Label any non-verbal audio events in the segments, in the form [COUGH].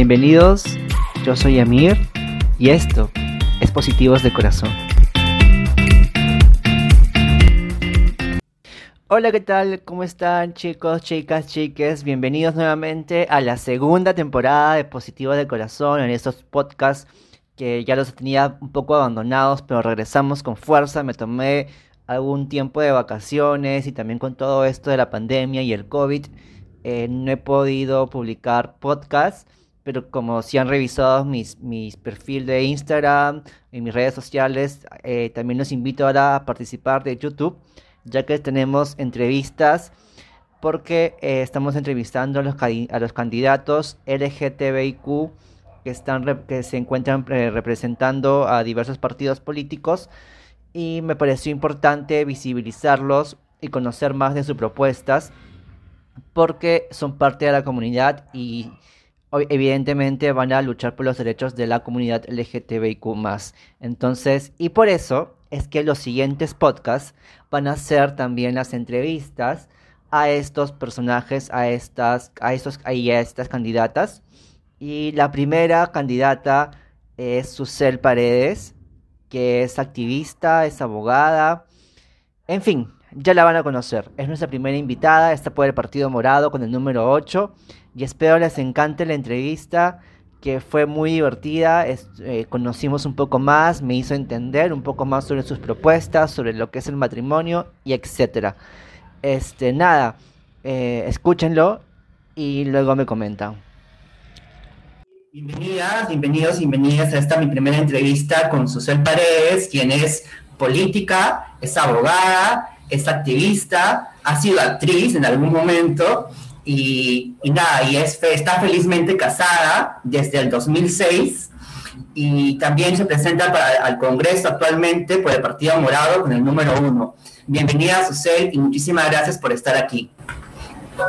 Bienvenidos, yo soy Amir y esto es Positivos de Corazón. Hola, ¿qué tal? ¿Cómo están chicos, chicas, chiques? Bienvenidos nuevamente a la segunda temporada de Positivos de Corazón en estos podcasts que ya los tenía un poco abandonados, pero regresamos con fuerza. Me tomé algún tiempo de vacaciones y también con todo esto de la pandemia y el COVID, eh, no he podido publicar podcasts pero como si han revisado mis, mis perfil de Instagram y mis redes sociales, eh, también los invito ahora a participar de YouTube, ya que tenemos entrevistas, porque eh, estamos entrevistando a los, a los candidatos LGTBIQ que, están, que se encuentran eh, representando a diversos partidos políticos y me pareció importante visibilizarlos y conocer más de sus propuestas porque son parte de la comunidad y evidentemente van a luchar por los derechos de la comunidad LGTBIQ. Entonces, y por eso es que los siguientes podcasts van a ser también las entrevistas a estos personajes, a estas, a estos, a estas candidatas. Y la primera candidata es Susel Paredes, que es activista, es abogada, en fin, ya la van a conocer. Es nuestra primera invitada, está por el Partido Morado con el número 8 y espero les encante la entrevista que fue muy divertida, eh, conocimos un poco más, me hizo entender un poco más sobre sus propuestas, sobre lo que es el matrimonio y etcétera. Este, nada, eh, escúchenlo y luego me comentan. Bienvenidas, bienvenidos, bienvenidas a esta mi primera entrevista con Susel Paredes, quien es política, es abogada, es activista, ha sido actriz en algún momento y, nada, y es, está felizmente casada desde el 2006 y también se presenta para, al Congreso actualmente por el Partido Morado con el número uno. Bienvenida, Susel, y muchísimas gracias por estar aquí.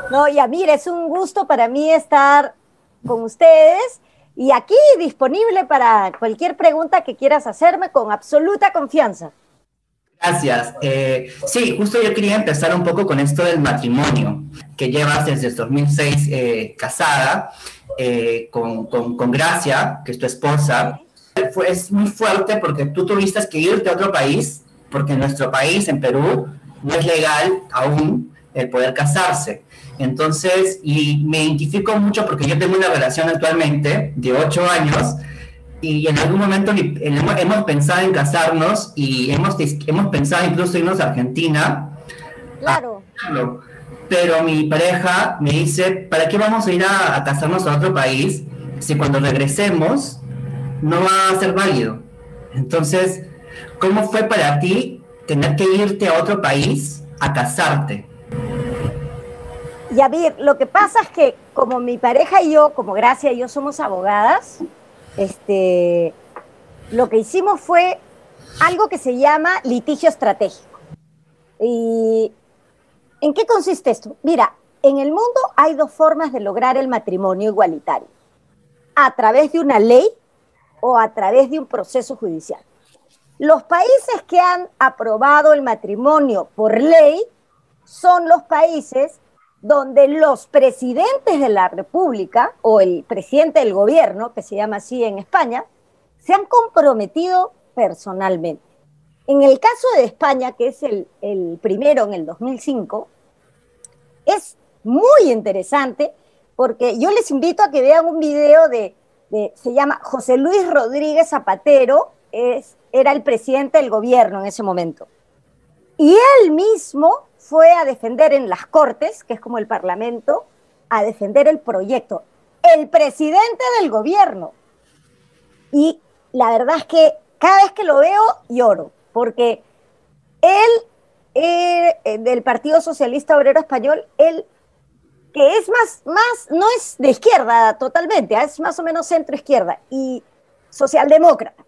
No, y mire, es un gusto para mí estar con ustedes y aquí disponible para cualquier pregunta que quieras hacerme con absoluta confianza. Gracias. Eh, sí, justo yo quería empezar un poco con esto del matrimonio, que llevas desde el 2006 eh, casada eh, con, con, Gracia, que es tu esposa. Fue, es muy fuerte porque tú tuviste que irte a otro país, porque en nuestro país, en Perú, no es legal aún el poder casarse. Entonces, y me identifico mucho porque yo tengo una relación actualmente de ocho años y en algún momento hemos pensado en casarnos y hemos, hemos pensado incluso irnos a Argentina. Claro. Pero mi pareja me dice, ¿para qué vamos a ir a, casarnos a otro país si cuando regresemos no va a ser válido? Entonces, ¿cómo fue para ti tener que irte a otro país a casarte? Y a ver, lo que pasa es que como mi pareja y yo, como Gracia y yo somos abogadas, este, lo que hicimos fue algo que se llama litigio estratégico. ¿Y en qué consiste esto? Mira, en el mundo hay dos formas de lograr el matrimonio igualitario. A través de una ley o a través de un proceso judicial. Los países que han aprobado el matrimonio por ley son los países donde los presidentes de la República o el presidente del gobierno, que se llama así en España, se han comprometido personalmente. En el caso de España, que es el, primero en el 2005, es muy interesante porque yo les invito a que vean un video de, se llama José Luis Rodríguez Zapatero, es, era el presidente del gobierno en ese momento. Y él mismo fue a defender en las Cortes, que es como el Parlamento, a defender el proyecto. El presidente del gobierno. Y la verdad es que cada vez que lo veo lloro, porque él, eh, eh, del Partido Socialista Obrero Español, él, que es más, más, no es de izquierda totalmente, es más o menos centro izquierda y socialdemócrata.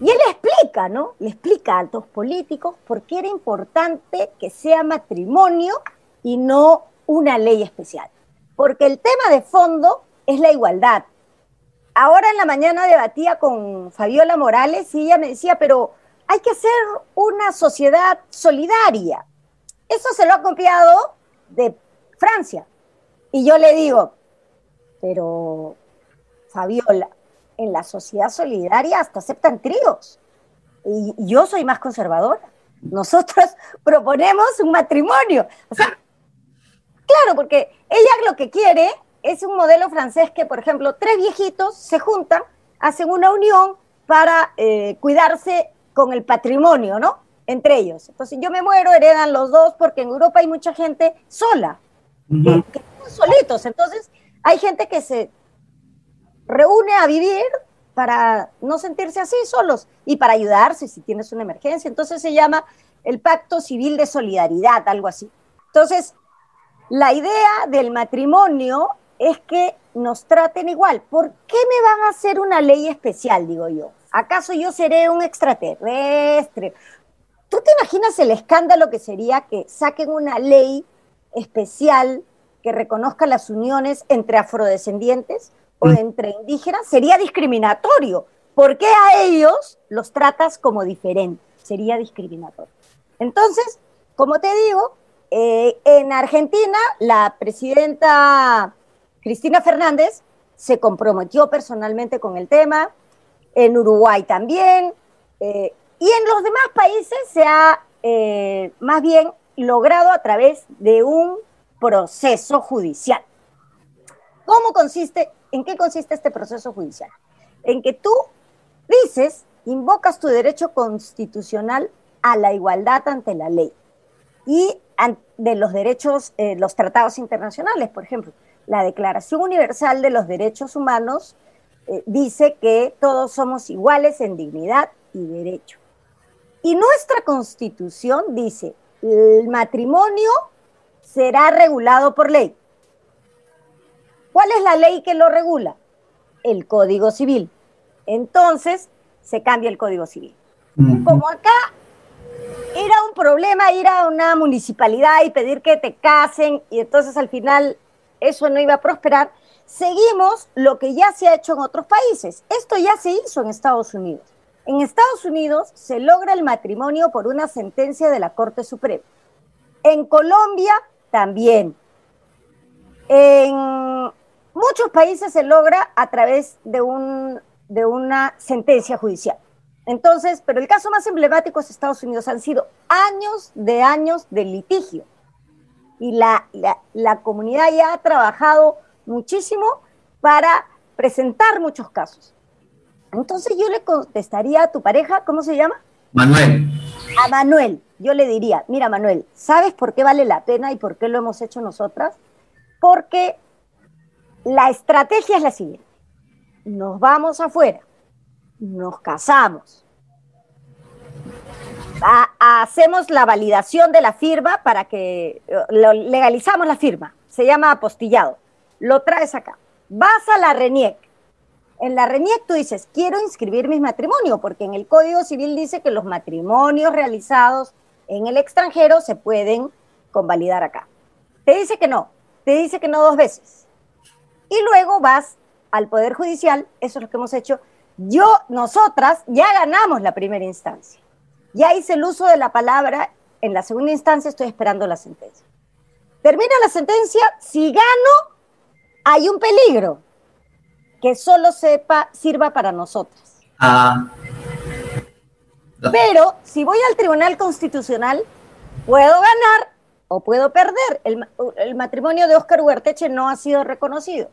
Y él explica, ¿no? Le explica a altos políticos por qué era importante que sea matrimonio y no una ley especial. Porque el tema de fondo es la igualdad. Ahora en la mañana debatía con Fabiola Morales y ella me decía, pero hay que hacer una sociedad solidaria. Eso se lo ha copiado de Francia. Y yo le digo, Pero, Fabiola, en la sociedad solidaria hasta aceptan tríos. Y yo soy más conservadora. Nosotros [LAUGHS] proponemos un matrimonio. O sea, claro, porque ella lo que quiere es un modelo francés que, por ejemplo, tres viejitos se juntan, hacen una unión para eh, cuidarse con el patrimonio, ¿no? Entre ellos. Entonces yo me muero, heredan los dos, porque en Europa hay mucha gente sola, que, que solitos. Entonces hay gente que se reúne a vivir para no sentirse así solos y para ayudarse si tienes una emergencia. Entonces se llama el Pacto Civil de Solidaridad, algo así. Entonces, la idea del matrimonio es que nos traten igual. ¿Por qué me van a hacer una ley especial, digo yo? ¿Acaso yo seré un extraterrestre? ¿Tú te imaginas el escándalo que sería que saquen una ley especial que reconozca las uniones entre afrodescendientes o entre indígenas? Sería discriminatorio. ¿Por qué a ellos los tratas como diferentes? Sería discriminatorio. Entonces, como te digo, eh, en Argentina la presidenta Cristina Fernández se comprometió personalmente con el tema, en Uruguay también, eh, y en los demás países se ha eh, más bien logrado a través de un proceso judicial. ¿Cómo consiste, en qué consiste este proceso judicial? En que tú dices, invocas tu derecho constitucional a la igualdad ante la ley y de los derechos, eh, los tratados internacionales, por ejemplo. La Declaración Universal de los Derechos Humanos eh, dice que todos somos iguales en dignidad y derecho. Y nuestra constitución dice, el matrimonio será regulado por ley. ¿Cuál es la ley que lo regula? El Código Civil. Entonces, se cambia el Código Civil. Como acá era un problema ir a una municipalidad y pedir que te casen y entonces al final eso no iba a prosperar, seguimos lo que ya se ha hecho en otros países. Esto ya se hizo en Estados Unidos. En Estados Unidos se logra el matrimonio por una sentencia de la Corte Suprema. En Colombia también. En muchos países se logra a través de, un, de una sentencia judicial. Entonces, pero el caso más emblemático es Estados Unidos. Han sido años de años de litigio. Y la, la, comunidad ya ha trabajado muchísimo para presentar muchos casos. Entonces yo le contestaría a tu pareja, ¿cómo se llama? Manuel. A Manuel, yo le diría, mira Manuel, ¿sabes por qué vale la pena y por qué lo hemos hecho nosotras? Porque la estrategia es la siguiente. Nos vamos afuera, nos casamos. hacemos la validación de la firma para que legalizamos la firma. Se llama apostillado. Lo traes acá. Vas a la RENIEC. En la RENIEC tú dices, quiero inscribir mi matrimonio, porque en el Código Civil dice que los matrimonios realizados en el extranjero se pueden convalidar acá. Te dice que no, te dice que no dos veces. Y luego vas al Poder Judicial, eso es lo que hemos hecho, yo, nosotras, ya ganamos la primera instancia. Ya hice el uso de la palabra, en la segunda instancia estoy esperando la sentencia. Termina la sentencia, si gano, hay un peligro que solo sepa, sirva para nosotras. Ah. Pero si voy al Tribunal Constitucional, puedo ganar o puedo perder. El, el matrimonio de Oscar Huerteche no ha sido reconocido.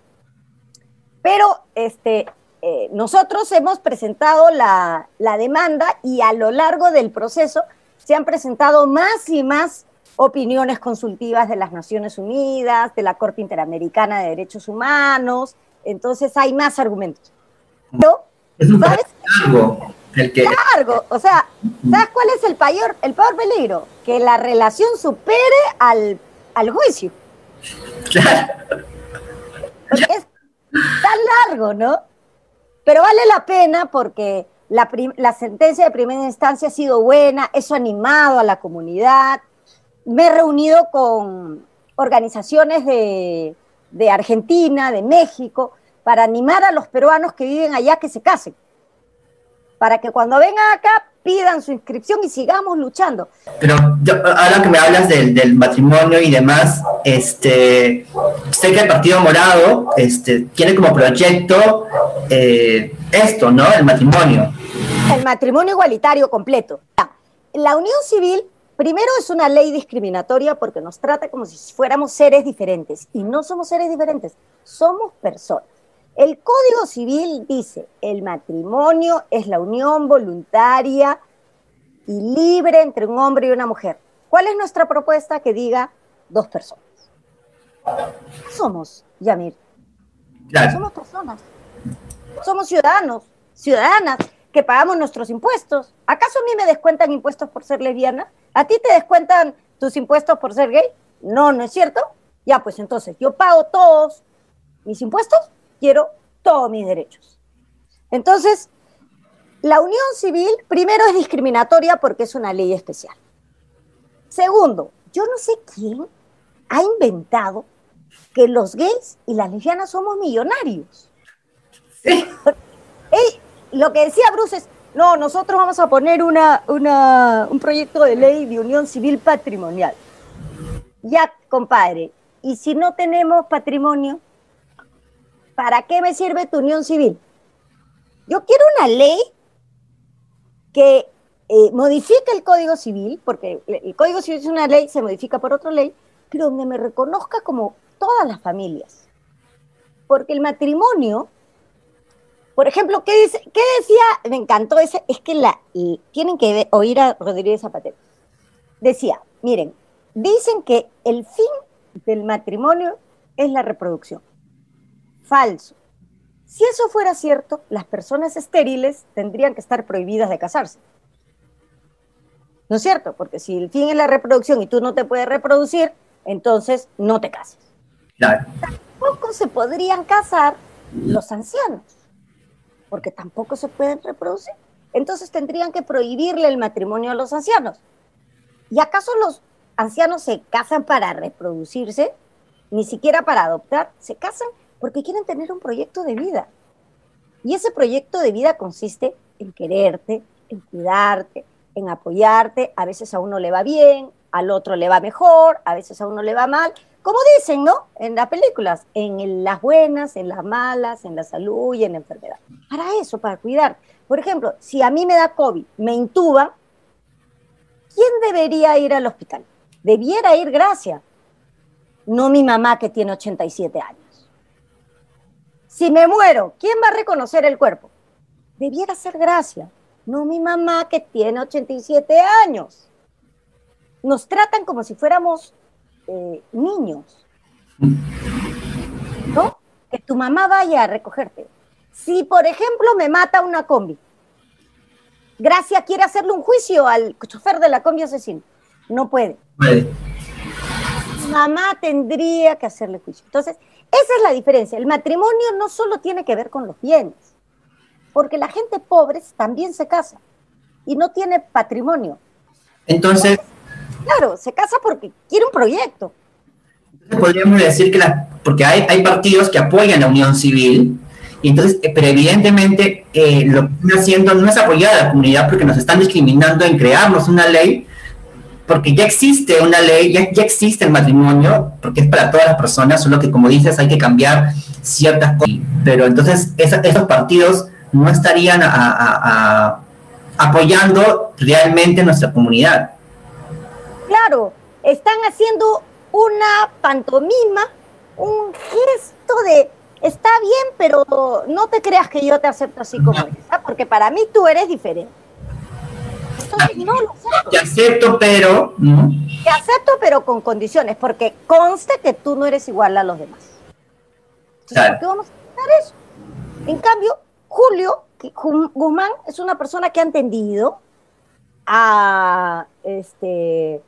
Pero este, eh, nosotros hemos presentado la, demanda y a lo largo del proceso se han presentado más y más opiniones consultivas de las Naciones Unidas, de la Corte Interamericana de Derechos Humanos, entonces hay más argumentos. es un ¿sabes? largo. El que... Largo, o sea, ¿sabes cuál es el peor, el peor peligro? Que la relación supere al, al juicio. Claro. Porque es tan largo, ¿no? Pero vale la pena porque la, sentencia de primera instancia ha sido buena, eso ha animado a la comunidad. Me he reunido con organizaciones de, Argentina, de México, para animar a los peruanos que viven allá que se casen. Para que cuando vengan acá pidan su inscripción y sigamos luchando. Pero ahora que me hablas del, matrimonio y demás, este, sé que el Partido Morado este, tiene como proyecto eh, esto, ¿no? El matrimonio. El matrimonio igualitario completo. La unión civil, primero, es una ley discriminatoria porque nos trata como si fuéramos seres diferentes y no somos seres diferentes, somos personas. El Código Civil dice, el matrimonio es la unión voluntaria y libre entre un hombre y una mujer. ¿Cuál es nuestra propuesta? Que diga dos personas. Somos, Yamir. Somos personas. Somos ciudadanos, ciudadanas que pagamos nuestros impuestos. ¿Acaso a mí me descuentan impuestos por ser lesbiana? ¿A ti te descuentan tus impuestos por ser gay? No, ¿no es cierto? Ya, pues entonces yo pago todos mis impuestos quiero todos mis derechos. Entonces, la unión civil, primero, es discriminatoria porque es una ley especial. Segundo, yo no sé quién ha inventado que los gays y las lesbianas somos millonarios. [LAUGHS] lo que decía Bruce es, no, nosotros vamos a poner una, un proyecto de ley de unión civil patrimonial. Ya, compadre, y si no tenemos patrimonio, ¿para qué me sirve tu unión civil? Yo quiero una ley que eh, modifique el Código Civil, porque el Código Civil es una ley, se modifica por otra ley, pero donde me reconozca como todas las familias. Porque el matrimonio, por ejemplo, ¿qué, dice, qué decía? Me encantó ese, es que la, tienen que oír a Rodríguez Zapatero. Decía, miren, dicen que el fin del matrimonio es la reproducción falso. Si eso fuera cierto, las personas estériles tendrían que estar prohibidas de casarse. ¿No es cierto? Porque si el fin es la reproducción y tú no te puedes reproducir, entonces no te cases. Tampoco se podrían casar los ancianos, porque tampoco se pueden reproducir. Entonces tendrían que prohibirle el matrimonio a los ancianos. ¿Y acaso los ancianos se casan para reproducirse? Ni siquiera para adoptar, se casan porque quieren tener un proyecto de vida. Y ese proyecto de vida consiste en quererte, en cuidarte, en apoyarte. A veces a uno le va bien, al otro le va mejor, a veces a uno le va mal. Como dicen, ¿no? En las películas, en las buenas, en las malas, en la salud y en la enfermedad. Para eso, para cuidar. Por ejemplo, si a mí me da COVID, me intuban, ¿quién debería ir al hospital? Debiera ir Gracia, no mi mamá que tiene 87 años. Si me muero, ¿quién va a reconocer el cuerpo? Debiera ser Gracia, no mi mamá que tiene 87 años. Nos tratan como si fuéramos eh, niños. ¿No? Que tu mamá vaya a recogerte. Si, por ejemplo, me mata una combi, Gracia quiere hacerle un juicio al chofer de la combi asesino. No puede. puede. Mamá tendría que hacerle juicio. Entonces, esa es la diferencia. El matrimonio no solo tiene que ver con los bienes, porque la gente pobre también se casa y no tiene patrimonio. Entonces... Claro, se casa porque quiere un proyecto. podríamos decir que la, porque hay, hay partidos que apoyan la unión civil, y entonces, eh, pero evidentemente eh, lo que están haciendo no es apoyar a la comunidad porque nos están discriminando en crearnos una ley porque ya existe una ley, ya, ya, existe el matrimonio, porque es para todas las personas, solo que como dices hay que cambiar ciertas cosas. Pero entonces esos partidos no estarían apoyando realmente nuestra comunidad. Claro, están haciendo una pantomima, un gesto de está bien, pero no te creas que yo te acepto así como eres, ¿ah? porque para mí tú eres diferente. Te acepto, pero. Te acepto, pero con condiciones, porque conste que tú no eres igual a los demás. Entonces, ¿por qué vamos a aceptar eso? En cambio, Julio Guzmán es una persona que ha entendido, ha, este,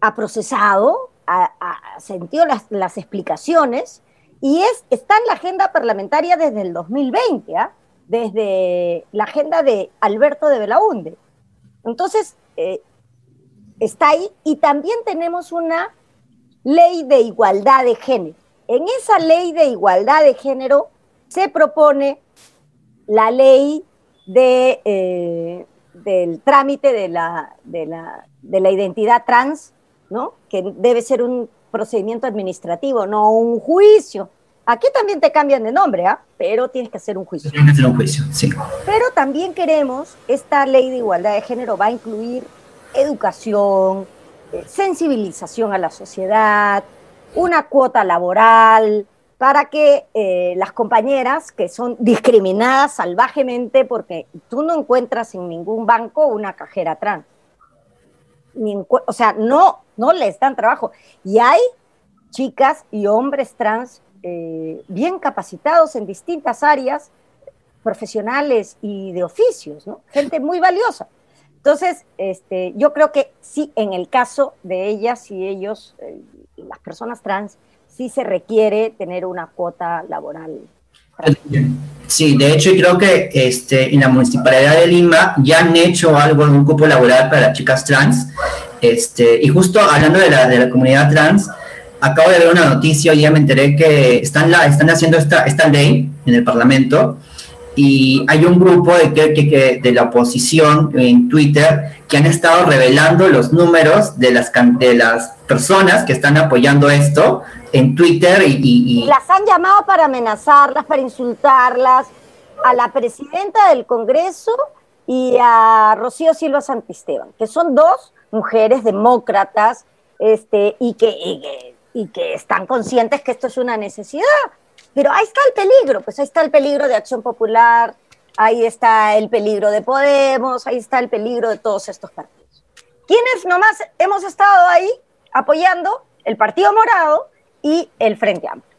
ha procesado, ha, sentido las, las, explicaciones y es, está en la agenda parlamentaria desde el 2020, ¿ah? desde la agenda de Alberto de Belaunde. Entonces, eh, está ahí. Y también tenemos una ley de igualdad de género. En esa ley de igualdad de género se propone la ley eh, del trámite de, la, de la identidad trans, ¿no? que debe ser un procedimiento administrativo, no un juicio. Aquí también te cambian de nombre, ¿ah? pero tienes que hacer un juicio. Tienes que hacer un juicio, sí. Pero también queremos, esta ley de igualdad de género va a incluir educación, eh, sensibilización a la sociedad, una cuota laboral, para que eh, las compañeras que son discriminadas salvajemente, porque tú no encuentras en ningún banco una cajera trans. o sea, no, no les dan trabajo. Y hay chicas y hombres trans eh, bien capacitados en distintas áreas profesionales y de oficios, ¿no? Gente muy valiosa. Entonces, este, yo creo que sí, en el caso de ellas y ellos, eh, las personas trans, sí se requiere tener una cuota laboral. Sí, de hecho creo que este, en la Municipalidad de Lima ya han hecho algo de un cupo laboral para las chicas trans. Este, y justo hablando de la, de la comunidad trans, acabo de ver una noticia y ya me enteré que están, la, están haciendo esta, esta ley en el Parlamento y hay un grupo de, que, de la oposición en Twitter que han estado revelando los números de las, de las personas que están apoyando esto en Twitter y, Las han llamado para amenazarlas, para insultarlas, a la presidenta del Congreso y a Rocío Silva Santisteban, que son dos mujeres demócratas este, y que están conscientes que esto es una necesidad. Pero ahí está el peligro, pues ahí está el peligro de Acción Popular, ahí está el peligro de Podemos, ahí está el peligro de todos estos partidos. ¿Quiénes nomás hemos estado ahí apoyando? El Partido Morado y el Frente Amplio.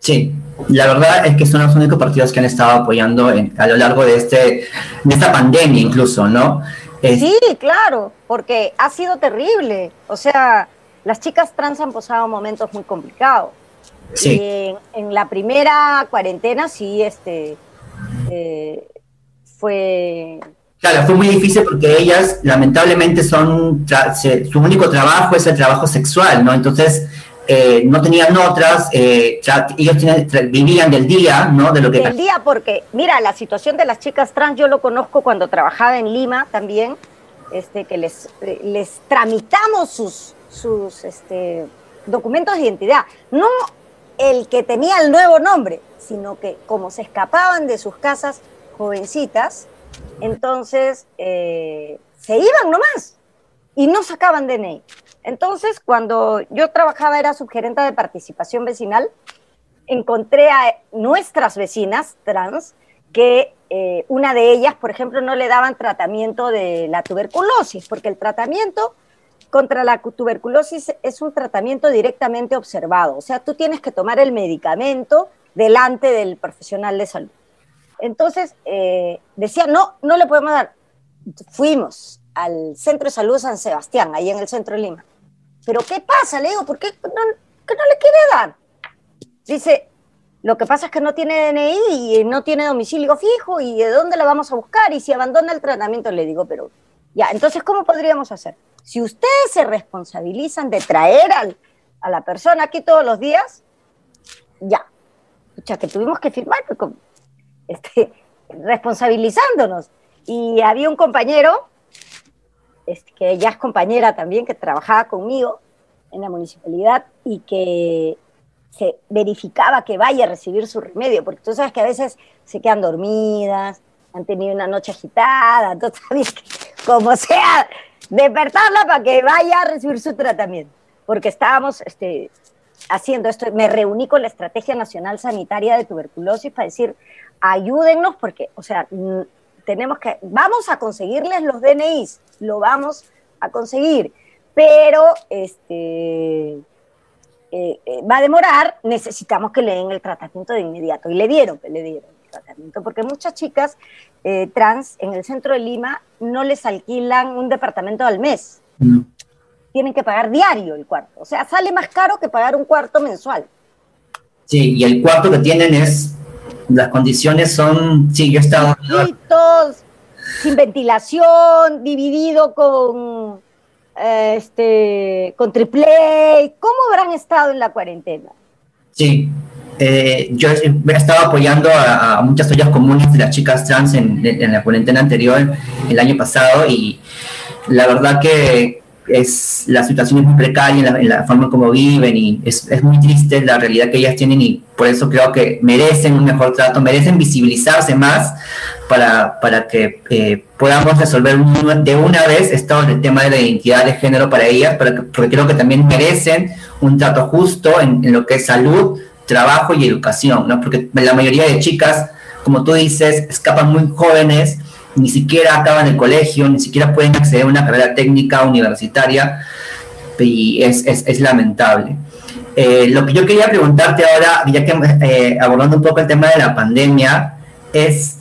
Sí, la verdad es que son los únicos partidos que han estado apoyando a lo largo de, este, de esta pandemia incluso, ¿no? Sí, claro, porque ha sido terrible. O sea, las chicas trans han pasado momentos muy complicados. Sí. En, la primera cuarentena sí, este, eh, fue... Claro, fue muy difícil porque ellas lamentablemente son, su único trabajo es el trabajo sexual, ¿no? Entonces, eh, no tenían otras, eh, ellos vivían del día, ¿no? De lo que... Del día porque, mira, la situación de las chicas trans yo lo conozco cuando trabajaba en Lima también, este, que les, les tramitamos sus, sus este, documentos de identidad. No el que tenía el nuevo nombre, sino que como se escapaban de sus casas jovencitas, entonces eh, se iban nomás y no sacaban DNI. Entonces, cuando yo trabajaba, era subgerenta de participación vecinal, encontré a nuestras vecinas trans que eh, una de ellas, por ejemplo, no le daban tratamiento de la tuberculosis, porque el tratamiento contra la tuberculosis es un tratamiento directamente observado, o sea, tú tienes que tomar el medicamento delante del profesional de salud. Entonces, eh, decía, no, no le podemos dar. Fuimos al Centro de Salud San Sebastián, ahí en el centro de Lima. ¿Pero qué pasa? Le digo, ¿por qué no, no le quiere dar? Dice, lo que pasa es que no tiene DNI y no tiene domicilio fijo y de dónde la vamos a buscar y si abandona el tratamiento, le digo, pero ya, entonces, ¿cómo podríamos hacer? Si ustedes se responsabilizan de traer a la persona aquí todos los días, ya. sea, que tuvimos que firmar pues, este, responsabilizándonos. Y había un compañero, este, que ya es compañera también, que trabajaba conmigo en la municipalidad y que se verificaba que vaya a recibir su remedio, porque tú sabes que a veces se quedan dormidas, han tenido una noche agitada, [LAUGHS] como sea, despertarla para que vaya a recibir su tratamiento. Porque estábamos este, haciendo esto, me reuní con la Estrategia Nacional Sanitaria de Tuberculosis para decir, ayúdennos porque, o sea, tenemos que, vamos a conseguirles los DNIs, lo vamos a conseguir, pero este, eh, eh, va a demorar, necesitamos que le den el tratamiento de inmediato. Y le dieron, le dieron el tratamiento, porque muchas chicas eh, trans en el centro de Lima no les alquilan un departamento al mes. Tienen que pagar diario el cuarto. O sea, sale más caro que pagar un cuarto mensual. Sí, y el cuarto que tienen es, las condiciones son, sí, yo he estado... sin ventilación, dividido con, este, con triple. ¿Cómo habrán estado en la cuarentena? Sí, eh, yo he estado apoyando a, muchas ollas comunes de las chicas trans en, la cuarentena anterior, el año pasado, y la verdad que es, la situación es muy precaria en la, forma como viven y es, es, muy triste la realidad que ellas tienen y por eso creo que merecen un mejor trato, merecen visibilizarse más para, para que eh, podamos resolver de una vez esto el tema de la identidad de género para ellas, porque creo que también merecen un trato justo en lo que es salud, trabajo y educación, ¿no? Porque la mayoría de chicas, como tú dices, escapan muy jóvenes, ni siquiera acaban el colegio, ni siquiera pueden acceder a una carrera técnica universitaria y es, es, es lamentable. Eh, lo que yo quería preguntarte ahora, ya que eh, abordando un poco el tema de la pandemia, es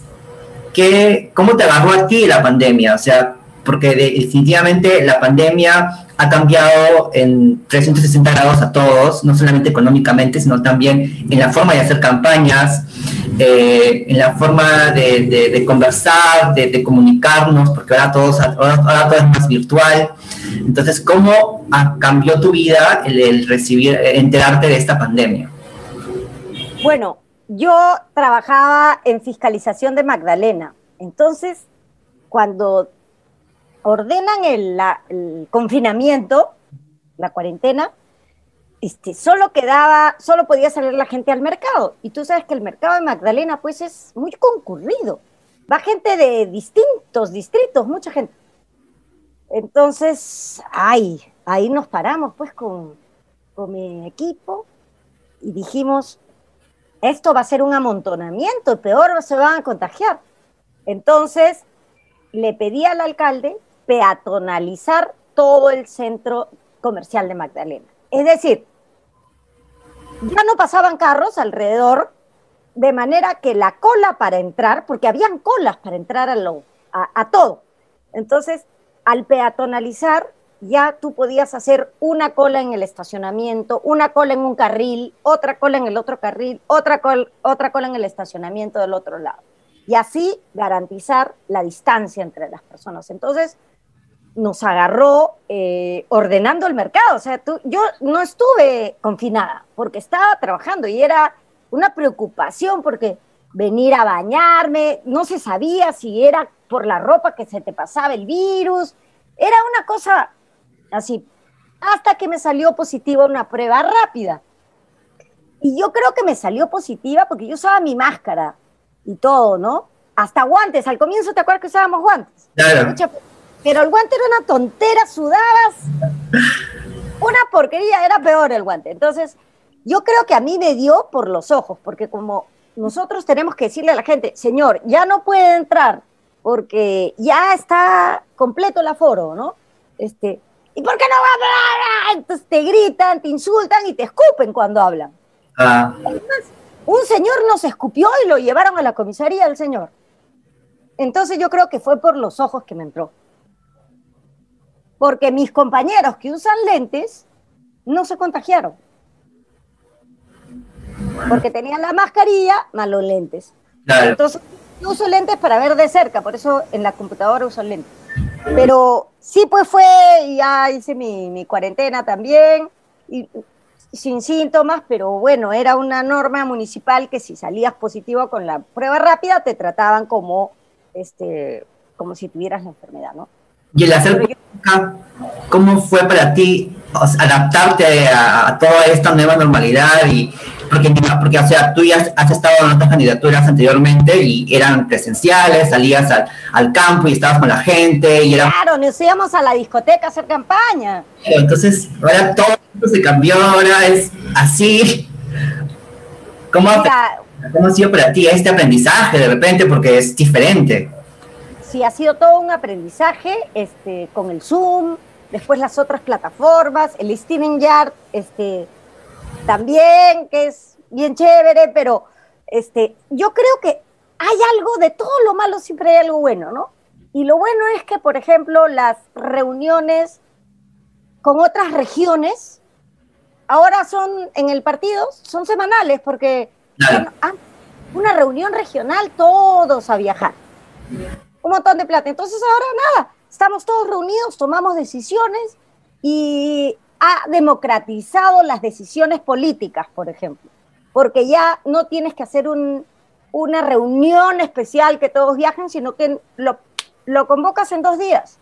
que, ¿cómo te agarró a ti la pandemia? O sea, porque definitivamente la pandemia ha cambiado en 360 grados a todos, no solamente económicamente, sino también en la forma de hacer campañas, eh, en la forma de, conversar, de, comunicarnos, porque ahora, todos, ahora, todo es más virtual. Entonces, ¿cómo cambió tu vida el, recibir, enterarte de esta pandemia? Bueno, yo trabajaba en fiscalización de Magdalena. Entonces, cuando ordenan el, confinamiento, la cuarentena, este, solo quedaba, solo podía salir la gente al mercado. Y tú sabes que el mercado de Magdalena, pues, es muy concurrido. Va gente de distintos distritos, mucha gente. Entonces, ay, ahí nos paramos, pues, con, con mi equipo y dijimos, esto va a ser un amontonamiento, peor se van a contagiar. Entonces, le pedí al alcalde peatonalizar todo el centro comercial de Magdalena. Es decir, ya no pasaban carros alrededor, de manera que la cola para entrar, porque habían colas para entrar a, lo, a, todo. Entonces, al peatonalizar, ya tú podías hacer una cola en el estacionamiento, una cola en un carril, otra cola en el otro carril, otra, otra cola en el estacionamiento del otro lado. Y así garantizar la distancia entre las personas. Entonces, nos agarró eh, ordenando el mercado. O sea, tú, yo no estuve confinada porque estaba trabajando y era una preocupación porque venir a bañarme, no se sabía si era por la ropa que se te pasaba el virus. Era una cosa así, hasta que me salió positiva una prueba rápida. Y yo creo que me salió positiva porque yo usaba mi máscara y todo, ¿no? Hasta guantes. Al comienzo, ¿te acuerdas que usábamos guantes? Claro. Pero el guante era una tontera, sudabas. Una porquería, era peor el guante. Entonces, yo creo que a mí me dio por los ojos, porque como nosotros tenemos que decirle a la gente, señor, ya no puede entrar, porque ya está completo el aforo, ¿no? Este, ¿y por qué no va a hablar? Entonces te gritan, te insultan y te escupen cuando hablan. Ah. un señor nos escupió y lo llevaron a la comisaría del señor. Entonces yo creo que fue por los ojos que me entró porque mis compañeros que usan lentes no se contagiaron. Porque tenían la mascarilla más los lentes. Entonces, yo uso lentes para ver de cerca, por eso en la computadora uso lentes. Pero sí, pues fue, ya hice mi, mi cuarentena también, y, sin síntomas, pero bueno, era una norma municipal que si salías positivo con la prueba rápida, te trataban como, este, como si tuvieras la enfermedad, ¿no? Y el hacer ¿cómo fue para ti adaptarte a, toda esta nueva normalidad? y porque, porque o sea, tú ya has estado en otras candidaturas anteriormente y eran presenciales, salías al, campo y estabas con la gente y era... Claro, nos íbamos a la discoteca a hacer campaña. Entonces, ahora todo se cambió, ahora es así. ¿Cómo, ¿Cómo ha sido para ti este aprendizaje de repente? Porque es diferente sí, ha sido todo un aprendizaje este, con el Zoom, después las otras plataformas, el Steven Yard, este, también, que es bien chévere, pero este, yo creo que hay algo de todo lo malo, siempre hay algo bueno, ¿no? Y lo bueno es que, por ejemplo, las reuniones con otras regiones, ahora son en el partido, son semanales, porque una reunión regional, todos a viajar un montón de plata. Entonces ahora nada, estamos todos reunidos, tomamos decisiones y ha democratizado las decisiones políticas, por ejemplo. porque ya no tienes que hacer una reunión especial que todos viajen, sino que lo, lo convocas en dos días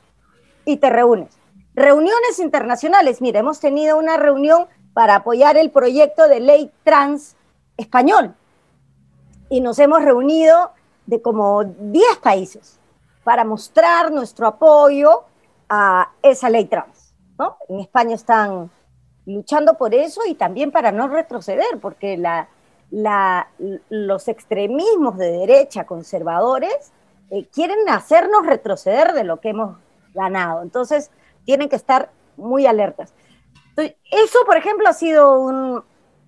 y te reúnes. Reuniones internacionales. Mira, hemos tenido una reunión para apoyar el proyecto de ley trans español y nos hemos reunido de como 10 países para mostrar nuestro apoyo a esa ley trans. ¿no? En España están luchando por eso y también para no retroceder, porque la, los extremismos de derecha conservadores eh, quieren hacernos retroceder de lo que hemos ganado. Entonces, tienen que estar muy alertas. eso, por ejemplo, ha sido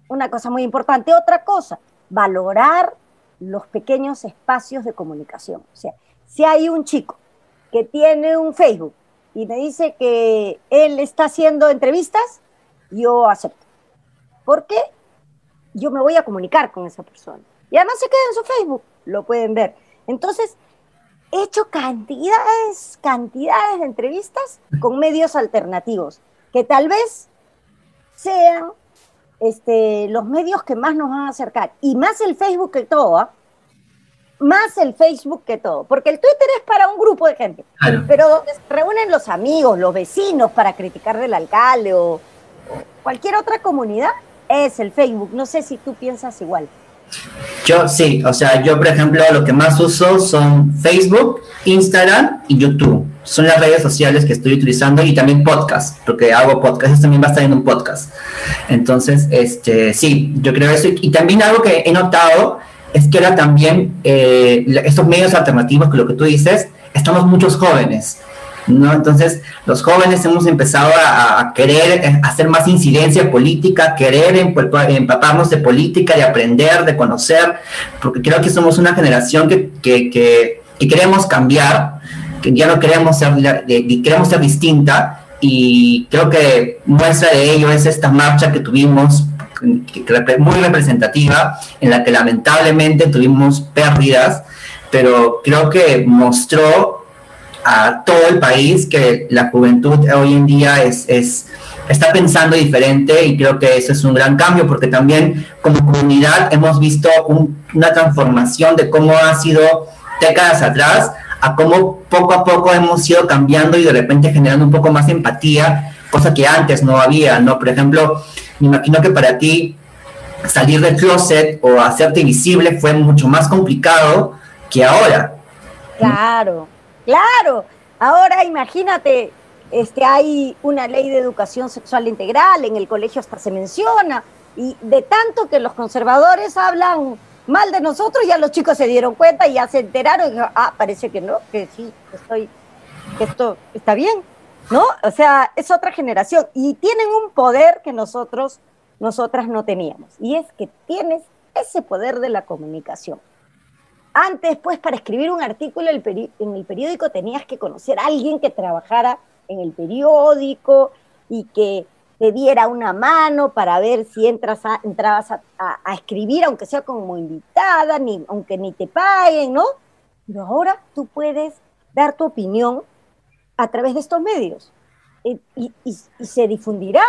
una cosa muy importante. Otra cosa, valorar los pequeños espacios de comunicación. O sea, si hay un chico que tiene un Facebook y me dice que él está haciendo entrevistas, yo acepto. Porque yo me voy a comunicar con esa persona. Y además se queda en su Facebook, lo pueden ver. Entonces, he hecho cantidades, cantidades de entrevistas con medios alternativos, que tal vez sean este, los medios que más nos van a acercar. Y más el Facebook que todo, ¿ah? Más el Facebook que todo, porque el Twitter es para un grupo de gente, pero donde se reúnen los amigos, los vecinos para criticar del alcalde o cualquier otra comunidad, es el Facebook. No sé si tú piensas igual. Yo sí, o sea, yo por ejemplo lo que más uso son Facebook, Instagram y YouTube. Son las redes sociales que estoy utilizando y también podcast, porque hago podcast, también va a estar en un podcast. Entonces, este, sí, yo creo eso. Y también algo que he notado es que ahora también eh, estos medios alternativos, que lo que tú dices, estamos muchos jóvenes. ¿no? Entonces, los jóvenes hemos empezado a, querer eh, hacer más incidencia política, querer empaparnos de política, de aprender, de conocer, porque creo que somos una generación que, que, queremos cambiar, que ya no queremos ser, queremos ser distinta, y creo que muestra de ello es esta marcha que tuvimos muy representativa, en la que lamentablemente tuvimos pérdidas, pero creo que mostró a todo el país que la juventud hoy en día es, es, está pensando diferente y creo que eso es un gran cambio porque también como comunidad hemos visto una transformación de cómo ha sido décadas atrás a cómo poco a poco hemos ido cambiando y de repente generando un poco más empatía, cosa que antes no había, ¿no? Por ejemplo, me imagino que para ti salir del closet o hacerte visible fue mucho más complicado que ahora. Claro, Claro, ahora imagínate, este, hay una ley de educación sexual integral, en el colegio hasta se menciona, y de tanto que los conservadores hablan mal de nosotros, ya los chicos se dieron cuenta y ya se enteraron, y ah, parece que no, que sí, estoy, que esto está bien, ¿no? O sea, es otra generación, y tienen un poder que nosotros, nosotras no teníamos, y es que tienes ese poder de la comunicación. Antes, pues, para escribir un artículo en el periódico tenías que conocer a alguien que trabajara en el periódico y que te diera una mano para ver si entras entrabas a, escribir, aunque sea como invitada, ni, aunque ni te paguen, ¿no? Pero ahora tú puedes dar tu opinión a través de estos medios y, se difundirá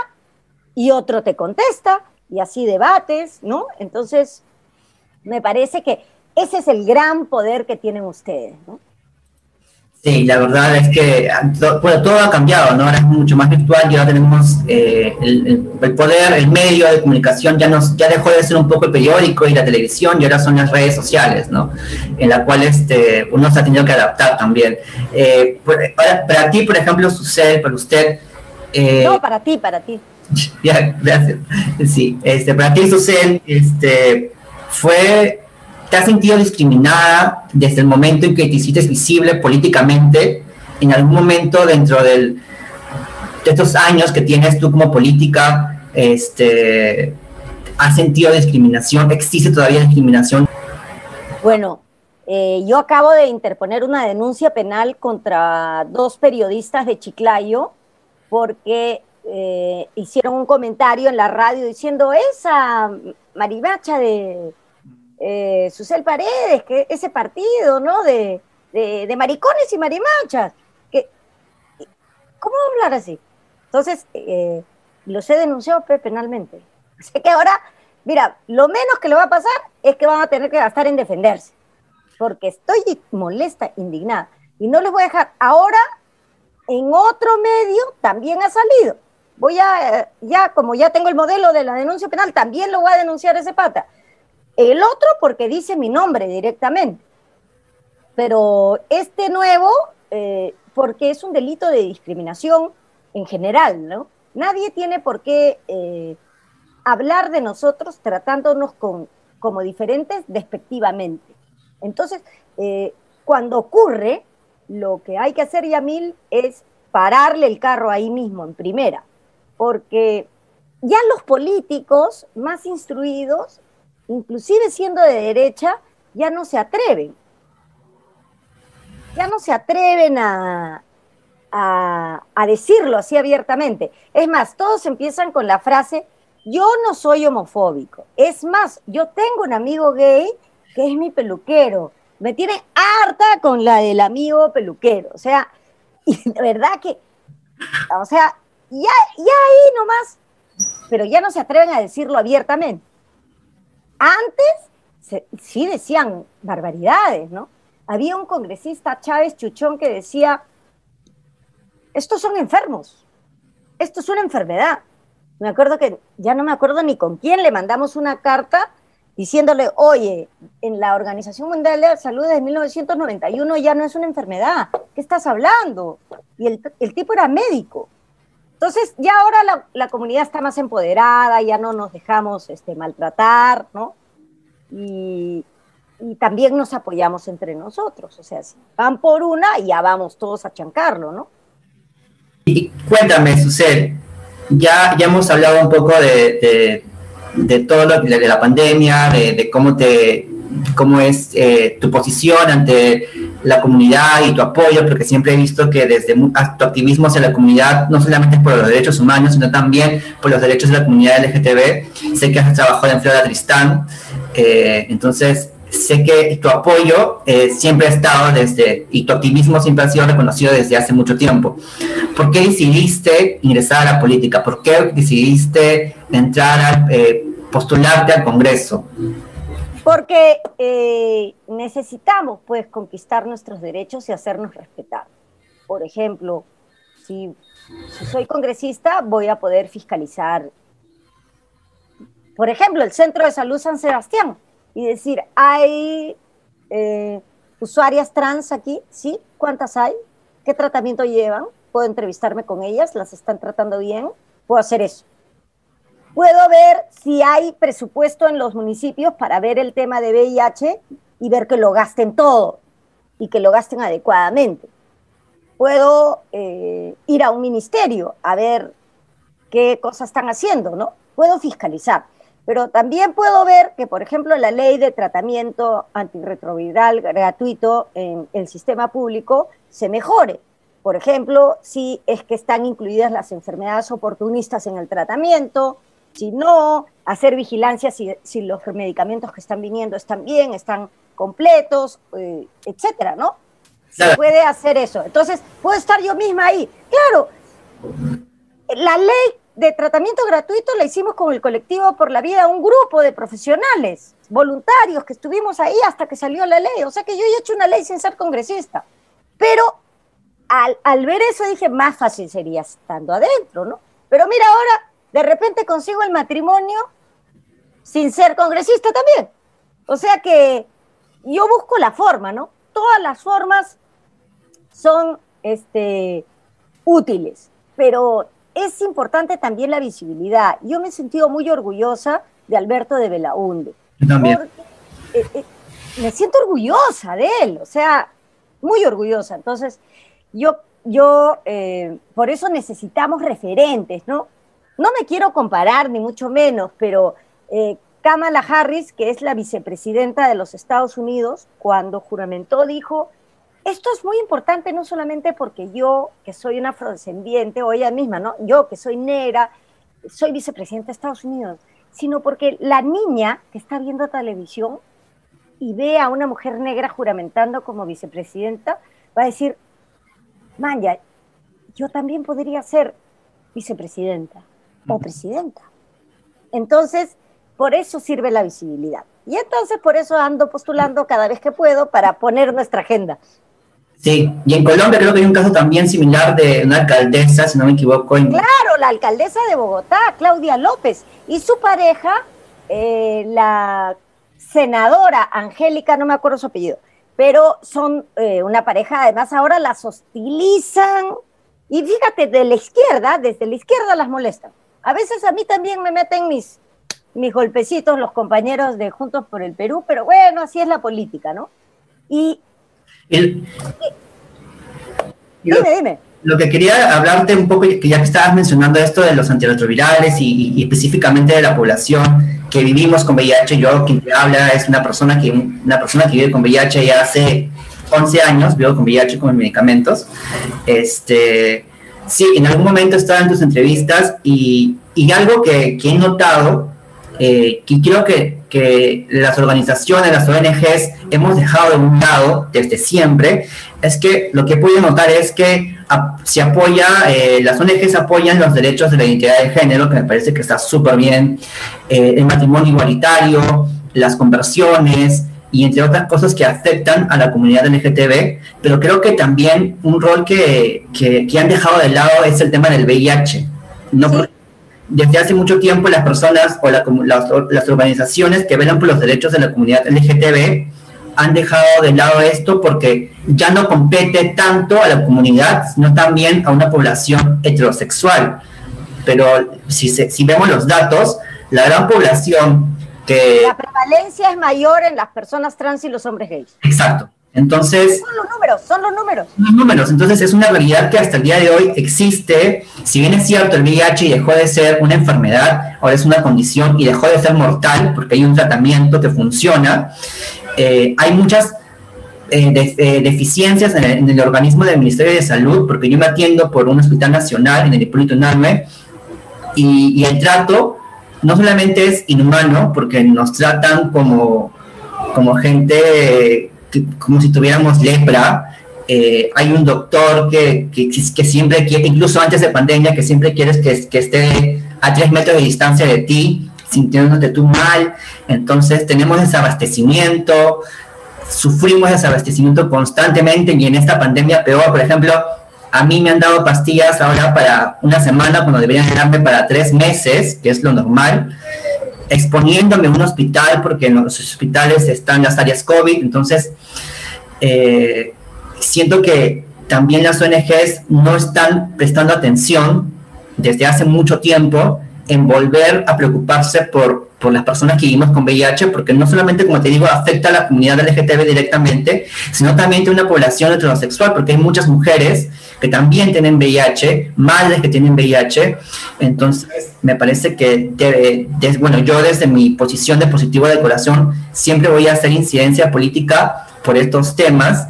y otro te contesta y así debates, ¿no? Entonces, me parece que ese es el gran poder que tienen ustedes, ¿no? Sí, la verdad es que bueno, todo ha cambiado, ¿no? Ahora es mucho más virtual y ahora tenemos eh, el, poder, el medio de comunicación ya nos ya dejó de ser un poco el periódico y la televisión y ahora son las redes sociales, ¿no? En la cual este, uno se ha tenido que adaptar también. Eh, para, ti, por ejemplo, sucede, para usted... Eh, no, para ti, para ti. [LAUGHS] Ya, gracias. Sí, este, para ti, Susel, este, fue ¿Te has sentido discriminada desde el momento en que te hiciste visible políticamente? ¿En algún momento dentro de estos años que tienes tú como política, este, has sentido discriminación? ¿Existe todavía discriminación? Bueno, eh, yo acabo de interponer una denuncia penal contra dos periodistas de Chiclayo porque eh, hicieron un comentario en la radio diciendo esa marimacha de eh, Susel Paredes, que ese partido, ¿no? De, maricones y marimachas. Que, ¿Cómo hablar así? Entonces, eh, los he denunciado penalmente. [LAUGHS] Así que ahora mira, lo menos que le va a pasar es que van a tener que gastar en defenderse, porque estoy molesta, indignada. Y no les voy a dejar. Ahora, en otro medio también ha salido. Voy a, ya, como ya tengo el modelo de la denuncia penal, también lo voy a denunciar ese pata. El otro porque dice mi nombre directamente. Pero este nuevo, eh, porque es un delito de discriminación en general, ¿no? Nadie tiene por qué eh, hablar de nosotros tratándonos como diferentes despectivamente. Entonces, eh, cuando ocurre, lo que hay que hacer, Yamil, es pararle el carro ahí mismo, en primera, porque ya los políticos más instruidos, inclusive siendo de derecha, ya no se atreven. Ya no se atreven a, a, decirlo así abiertamente. Es más, todos empiezan con la frase, yo no soy homofóbico. Es más, yo tengo un amigo gay que es mi peluquero. Me tiene harta con la del amigo peluquero. O sea, [LAUGHS] y de verdad que, o sea, ya, ya ahí nomás, pero ya no se atreven a decirlo abiertamente. Antes sí decían barbaridades, ¿no? Había un congresista, Chávez Chuchón, que decía, estos son enfermos, esto es una enfermedad. Me acuerdo que ya no me acuerdo ni con quién le mandamos una carta diciéndole, oye, en la Organización Mundial de la Salud de 1991 ya no es una enfermedad, ¿qué estás hablando? Y el tipo era médico. Entonces, ya ahora la, comunidad está más empoderada, ya no nos dejamos este, maltratar, ¿no? Y, y también nos apoyamos entre nosotros. O sea, van por una, ya vamos todos a chancarlo, ¿no? Y cuéntame, Susel, ya, ya hemos hablado un poco de, de, todo lo de la pandemia, de, cómo te cómo es eh, tu posición ante la comunidad y tu apoyo, porque siempre he visto que desde tu activismo hacia la comunidad, no solamente por los derechos humanos, sino también por los derechos de la comunidad LGTB. Sé que has trabajado en Flora Tristán, eh, entonces sé que tu apoyo eh, siempre ha estado desde, y tu activismo siempre ha sido reconocido desde hace mucho tiempo. ¿Por qué decidiste ingresar a la política? ¿Por qué decidiste entrar a eh, postularte al Congreso? Porque eh, necesitamos pues conquistar nuestros derechos y hacernos respetar. Por ejemplo, si, soy congresista, voy a poder fiscalizar, por ejemplo, el Centro de Salud San Sebastián y decir, ¿hay eh, usuarias trans aquí? ¿Sí? ¿Cuántas hay? ¿Qué tratamiento llevan? Puedo entrevistarme con ellas, las están tratando bien, puedo hacer eso. Puedo ver si hay presupuesto en los municipios para ver el tema de VIH y ver que lo gasten todo y que lo gasten adecuadamente. Puedo eh, ir a un ministerio a ver qué cosas están haciendo, ¿no? Puedo fiscalizar. Pero también puedo ver que, por ejemplo, la ley de tratamiento antirretroviral gratuito en el sistema público se mejore. Por ejemplo, si es que están incluidas las enfermedades oportunistas en el tratamiento, si no, hacer vigilancia si, los medicamentos que están viniendo están bien, están completos, eh, etcétera, ¿no? Se puede hacer eso. Entonces, puedo estar yo misma ahí. Claro, la ley de tratamiento gratuito la hicimos con el colectivo por la vida, un grupo de profesionales, voluntarios que estuvimos ahí hasta que salió la ley. O sea que yo he hecho una ley sin ser congresista. Pero al, al ver eso dije, más fácil sería estando adentro, ¿no? Pero mira, ahora de repente consigo el matrimonio sin ser congresista también. O sea que yo busco la forma, ¿no? Todas las formas son este, útiles, pero es importante también la visibilidad. Yo me he sentido muy orgullosa de Alberto de Belaunde. también. Eh, eh, me siento orgullosa de él, o sea, muy orgullosa. Entonces, yo, yo eh, por eso necesitamos referentes, ¿no? No me quiero comparar, ni mucho menos, pero Kamala Harris, que es la vicepresidenta de los Estados Unidos, cuando juramentó, dijo esto es muy importante no solamente porque yo, que soy una afrodescendiente, o ella misma, ¿no? Yo, que soy negra, soy vicepresidenta de Estados Unidos, sino porque la niña que está viendo televisión y ve a una mujer negra juramentando como vicepresidenta, va a decir, Maya, yo también podría ser vicepresidenta o presidenta. Entonces, por eso sirve la visibilidad. Y entonces por eso ando postulando cada vez que puedo para poner nuestra agenda. Sí, y en Colombia creo que hay un caso también similar de una alcaldesa, si no me equivoco. Claro, la alcaldesa de Bogotá, Claudia López, y su pareja, eh, la senadora Angélica, no me acuerdo su apellido, pero son eh, una pareja, además ahora las hostilizan, y fíjate, de la izquierda, desde la izquierda las molestan. A veces a mí también me meten mis, mis golpecitos los compañeros de Juntos por el Perú, pero bueno, así es la política, ¿no? Y... dime, dime. Lo que quería hablarte un poco, que ya que estabas mencionando esto de los antirretrovirales y, específicamente de la población que vivimos con VIH, yo quien te habla es una persona que, una persona que vive con VIH ya hace 11 años, vivo con VIH con medicamentos. Este, sí, en algún momento estaba en tus entrevistas y, y algo que, que he notado eh, que creo que, que, las organizaciones, las ONGs, hemos dejado de un lado desde siempre, es que lo que he notar es que se apoya, eh, las ONGs apoyan los derechos de la identidad de género, que me parece que está súper bien, eh, el matrimonio igualitario, las conversiones, y entre otras cosas que afectan a la comunidad LGTB, pero creo que también un rol que, que, que han dejado de lado es el tema del VIH. No, desde hace mucho tiempo las personas o las, las, organizaciones que velan por los derechos de la comunidad LGTB han dejado de lado esto porque ya no compete tanto a la comunidad, sino también a una población heterosexual. Pero si, si vemos los datos, la gran población que... La prevalencia es mayor en las personas trans y los hombres gays. Exacto. Entonces... Son los números, son los números. Los números. Entonces es una realidad que hasta el día de hoy existe. Si bien es cierto, el VIH dejó de ser una enfermedad, ahora es una condición y dejó de ser mortal porque hay un tratamiento que funciona, eh, hay muchas eh, eh, deficiencias en el, organismo del Ministerio de Salud, porque yo me atiendo por un hospital nacional en el Hipólito Unarme y, y el trato no solamente es inhumano, porque nos tratan como, como gente como si tuviéramos lepra. Eh, hay un doctor que, que, que, siempre quiere, incluso antes de pandemia, que siempre quieres que, que esté a tres metros de distancia de ti, sintiéndote tú mal. Entonces tenemos desabastecimiento, sufrimos desabastecimiento constantemente y en esta pandemia peor, por ejemplo, a mí me han dado pastillas ahora para una semana cuando deberían darme para tres meses, que es lo normal exponiéndome a un hospital porque en los hospitales están las áreas COVID, entonces eh, siento que también las ONGs no están prestando atención desde hace mucho tiempo en volver a preocuparse por, por las personas que vivimos con VIH, porque no solamente, como te digo, afecta a la comunidad LGTB directamente, sino también tiene una población heterosexual, porque hay muchas mujeres que también tienen VIH, madres que tienen VIH. Entonces, me parece que, bueno, yo desde mi posición de positivo de corazón siempre voy a hacer incidencia política por estos temas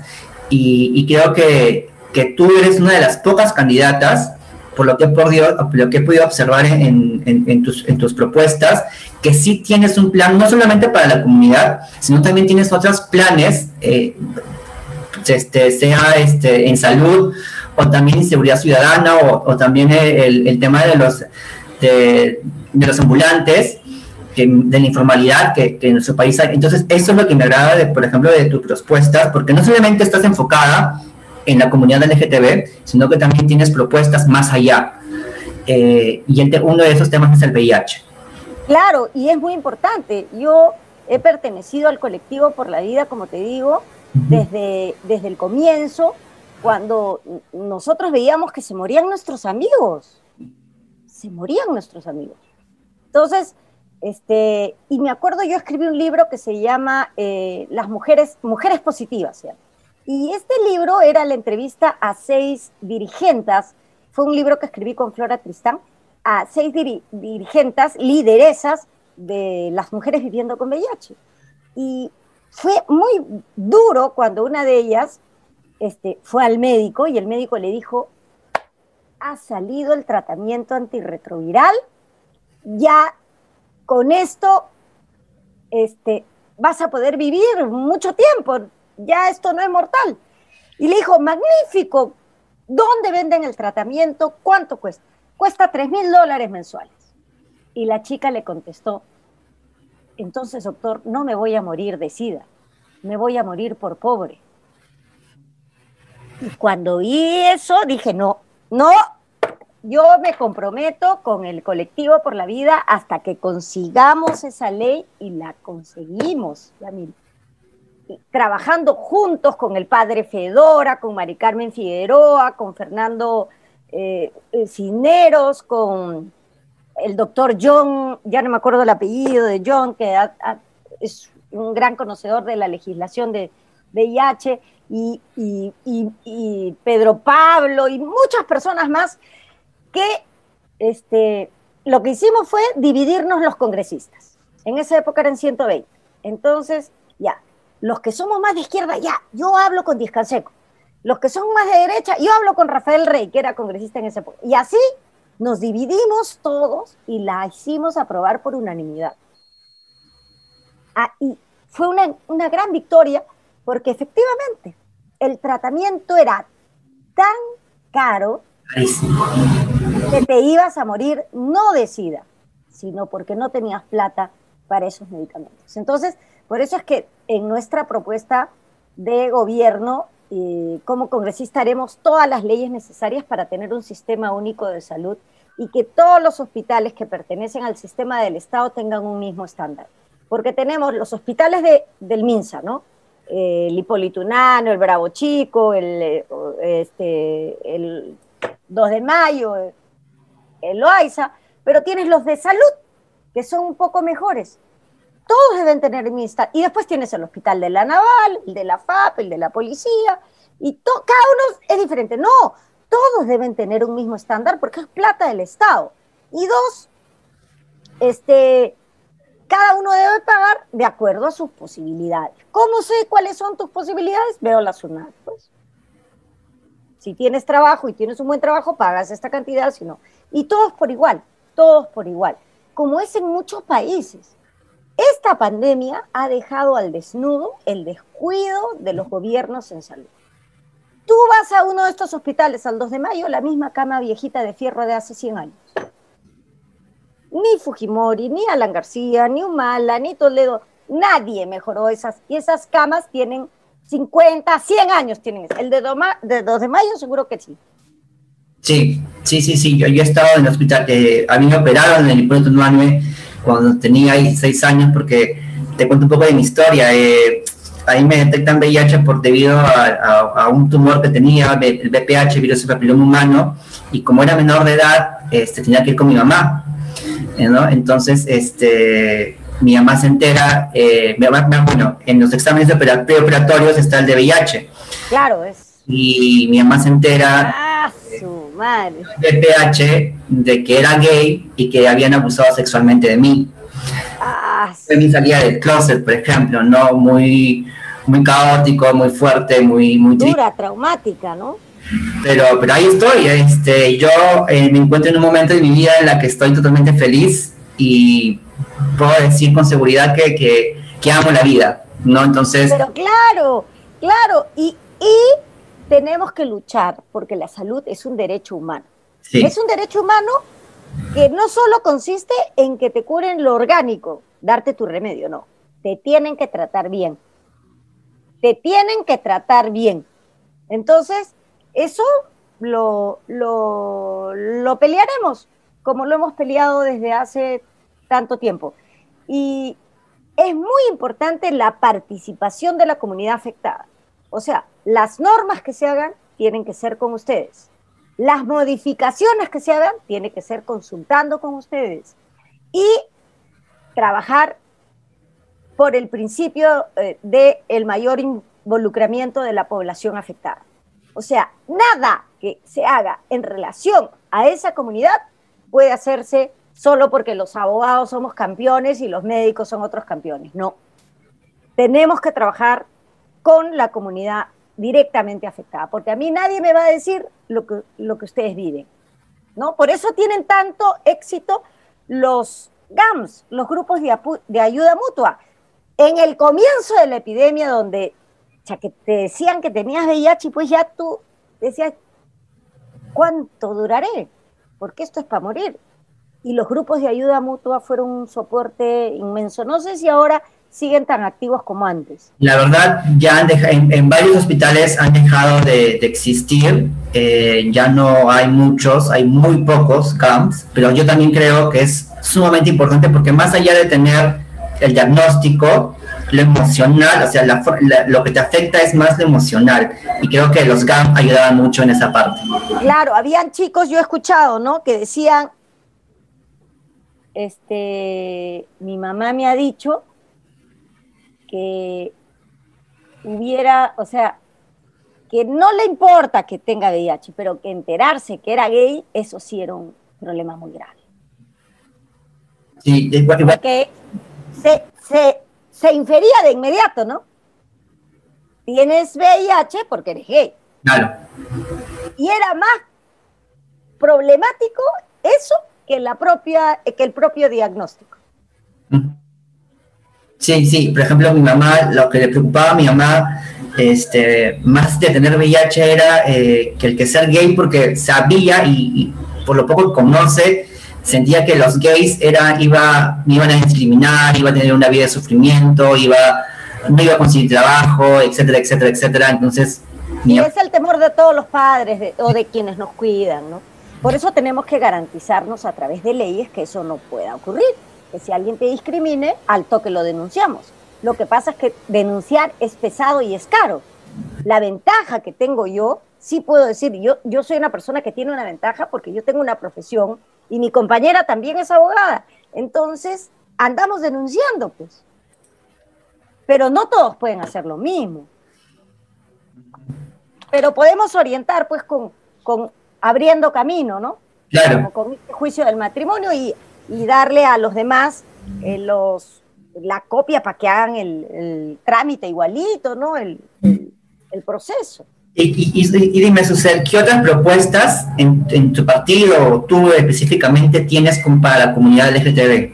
y, creo que, que, tú eres una de las pocas candidatas, por lo que he podido, lo que he podido observar en, en, tus, en tus propuestas, que sí tienes un plan no solamente para la comunidad, sino también tienes otros planes, eh, este, sea este, en salud o también inseguridad ciudadana, o, también el, el, tema de los, de, los ambulantes, de la informalidad que, en nuestro país hay. Entonces, eso es lo que me agrada, de, por ejemplo, de tus propuestas, porque no solamente estás enfocada en la comunidad LGTB, sino que también tienes propuestas más allá. Eh, y uno de esos temas es el VIH. Claro, y es muy importante. Yo he pertenecido al colectivo por la vida, como te digo, desde, desde el comienzo cuando nosotros veíamos que se morían nuestros amigos, se morían nuestros amigos. Entonces, este, y me acuerdo, yo escribí un libro que se llama eh, Las mujeres, mujeres positivas. Y este libro era la entrevista a seis dirigentes, fue un libro que escribí con Flora Tristán, a seis dirigentes, lideresas de las mujeres viviendo con VIH. Y fue muy duro cuando una de ellas este, fue al médico y el médico le dijo, ha salido el tratamiento antirretroviral, ya con esto este, vas a poder vivir mucho tiempo, ya esto no es mortal. Y le dijo, magnífico, ¿dónde venden el tratamiento? ¿Cuánto cuesta? Cuesta 3 mil dólares mensuales. Y la chica le contestó, entonces doctor, no me voy a morir de sida, me voy a morir por pobre. Y cuando vi eso, dije, no, no, yo me comprometo con el colectivo por la vida hasta que consigamos esa ley y la conseguimos, trabajando juntos con el padre Fedora, con Mari Carmen Figueroa, con Fernando eh, eh, Cineros, con el doctor John, ya no me acuerdo el apellido de John, que es un gran conocedor de la legislación de VIH, y, y, Pedro Pablo y muchas personas más, que este, lo que hicimos fue dividirnos los congresistas. En esa época eran 120. Entonces, ya, los que somos más de izquierda, ya, yo hablo con Discanseco. Los que son más de derecha, yo hablo con Rafael Rey, que era congresista en esa época. Y así nos dividimos todos y la hicimos aprobar por unanimidad. Ah, y fue una, una gran victoria porque efectivamente el tratamiento era tan caro que te ibas a morir no de SIDA, sino porque no tenías plata para esos medicamentos. Entonces, por eso es que en nuestra propuesta de gobierno, eh, como congresista, haremos todas las leyes necesarias para tener un sistema único de salud y que todos los hospitales que pertenecen al sistema del Estado tengan un mismo estándar. Porque tenemos los hospitales de, del MINSA, ¿no? el Hipolitunano, el Bravo Chico, el, este, el 2 de Mayo, el Loaiza, pero tienes los de salud, que son un poco mejores. Todos deben tener mismo estándar. Y después tienes el hospital de la Naval, el de la FAP, el de la policía, y cada uno es diferente. No, todos deben tener un mismo estándar porque es plata del Estado. Y dos, este, cada uno debe pagar de acuerdo a sus posibilidades. ¿Cómo sé cuáles son tus posibilidades? Veo la SUNAT, pues. Si tienes trabajo y tienes un buen trabajo, pagas esta cantidad, si no. Y todos por igual, todos por igual, como es en muchos países. Esta pandemia ha dejado al desnudo el descuido de los gobiernos en salud. Tú vas a uno de estos hospitales al 2 de mayo, la misma cama viejita de fierro de hace 100 años. Ni Fujimori, ni Alan García, ni Humala, ni Toledo, nadie mejoró esas. Y esas camas tienen 50, 100 años. tienen. El de, 2 de mayo seguro que sí. Sí, sí, sí, sí. Yo, he estado en el hospital. Eh, a mí me operaron en el Hipólito 9 cuando tenía ahí 6 años porque te cuento un poco de mi historia. Eh, ahí me detectan VIH por debido a, un tumor que tenía, el BPH, virus del papiloma humano, y como era menor de edad, este, tenía que ir con mi mamá, ¿no? Entonces, este, mi mamá se entera, eh, bueno, en los exámenes preoperatorios está el de VIH. Claro, es. Y mi mamá se entera madre. BPH de que era gay y que habían abusado sexualmente de mí. Ah, de mi salida del closet, por ejemplo, ¿no? Muy, muy caótico, muy fuerte, muy, muy dura, traumática, ¿no? Pero, pero ahí estoy, este, yo eh, me encuentro en un momento de mi vida en la que estoy totalmente feliz y puedo decir con seguridad que, que, que amo la vida, ¿no? Entonces... Pero claro, claro, y, y tenemos que luchar porque la salud es un derecho humano. Es un derecho humano que no solo consiste en que te curen lo orgánico, darte tu remedio, no. Te tienen que tratar bien. Te tienen que tratar bien. Entonces, eso lo, lo, lo pelearemos, como lo hemos peleado desde hace tanto tiempo. Y es muy importante la participación de la comunidad afectada. O sea, las normas que se hagan tienen que ser con ustedes. Las modificaciones que se hagan tienen que ser consultando con ustedes. Y trabajar por el principio eh, de el mayor involucramiento de la población afectada. O sea, nada que se haga en relación a esa comunidad puede hacerse solo porque los abogados somos campeones y los médicos son otros campeones. No. Tenemos que trabajar con la comunidad directamente afectada, porque a mí nadie me va a decir lo que, lo que ustedes viven. ¿no? Por eso tienen tanto éxito los GAMS, los grupos de, ayuda mutua. En el comienzo de la epidemia, donde ya que te decían que tenías VIH, pues ya tú decías, ¿cuánto duraré? Porque esto es para morir. y los grupos de ayuda mutua fueron un soporte inmenso. No sé si ahora siguen tan activos como antes. La verdad, ya han en, en, varios hospitales han dejado de, de existir, eh, ya no hay muchos, hay muy pocos camps, pero yo también creo que es sumamente importante porque más allá de tener el diagnóstico, lo emocional, o sea, la, la, lo que te afecta es más lo emocional. Y creo que los GAM ayudaban mucho en esa parte. Claro, habían chicos, yo he escuchado, ¿no? Que decían, este, mi mamá me ha dicho que hubiera, o sea, que no le importa que tenga VIH, pero que enterarse que era gay, eso sí era un problema muy grave. Sí, igual, igual. Porque se, se, se infería de inmediato, ¿no? Tienes VIH porque eres gay. Claro. Y era más problemático eso que, la propia, que el propio diagnóstico. Sí, sí, por ejemplo, mi mamá, lo que le preocupaba a mi mamá, este, más de tener VIH era eh, que el que ser gay, porque sabía y, y, por lo poco que conoce, sentía que los gays era, iba, me iban a discriminar, iba a tener una vida de sufrimiento, iba, no iba a conseguir trabajo, etcétera, etcétera, etcétera. Entonces, y es el temor de todos los padres de, o de quienes nos cuidan, ¿no? Por eso tenemos que garantizarnos a través de leyes que eso no pueda ocurrir. Que si alguien te discrimine, al toque lo denunciamos. Lo que pasa es que denunciar es pesado y es caro. La ventaja que tengo yo, sí puedo decir, yo, yo soy una persona que tiene una ventaja porque yo tengo una profesión y mi compañera también es abogada. Entonces, andamos denunciando, pues. Pero no todos pueden hacer lo mismo. Pero podemos orientar, pues, con, con abriendo camino, ¿no? Claro. Como con este juicio del matrimonio y, y darle a los demás eh, los, la copia para que hagan el, el, trámite igualito, ¿no? El, el, el proceso. Y, y, y, dime, Susel, ¿qué otras propuestas en, en, tu partido o tú específicamente tienes para la comunidad LGTB?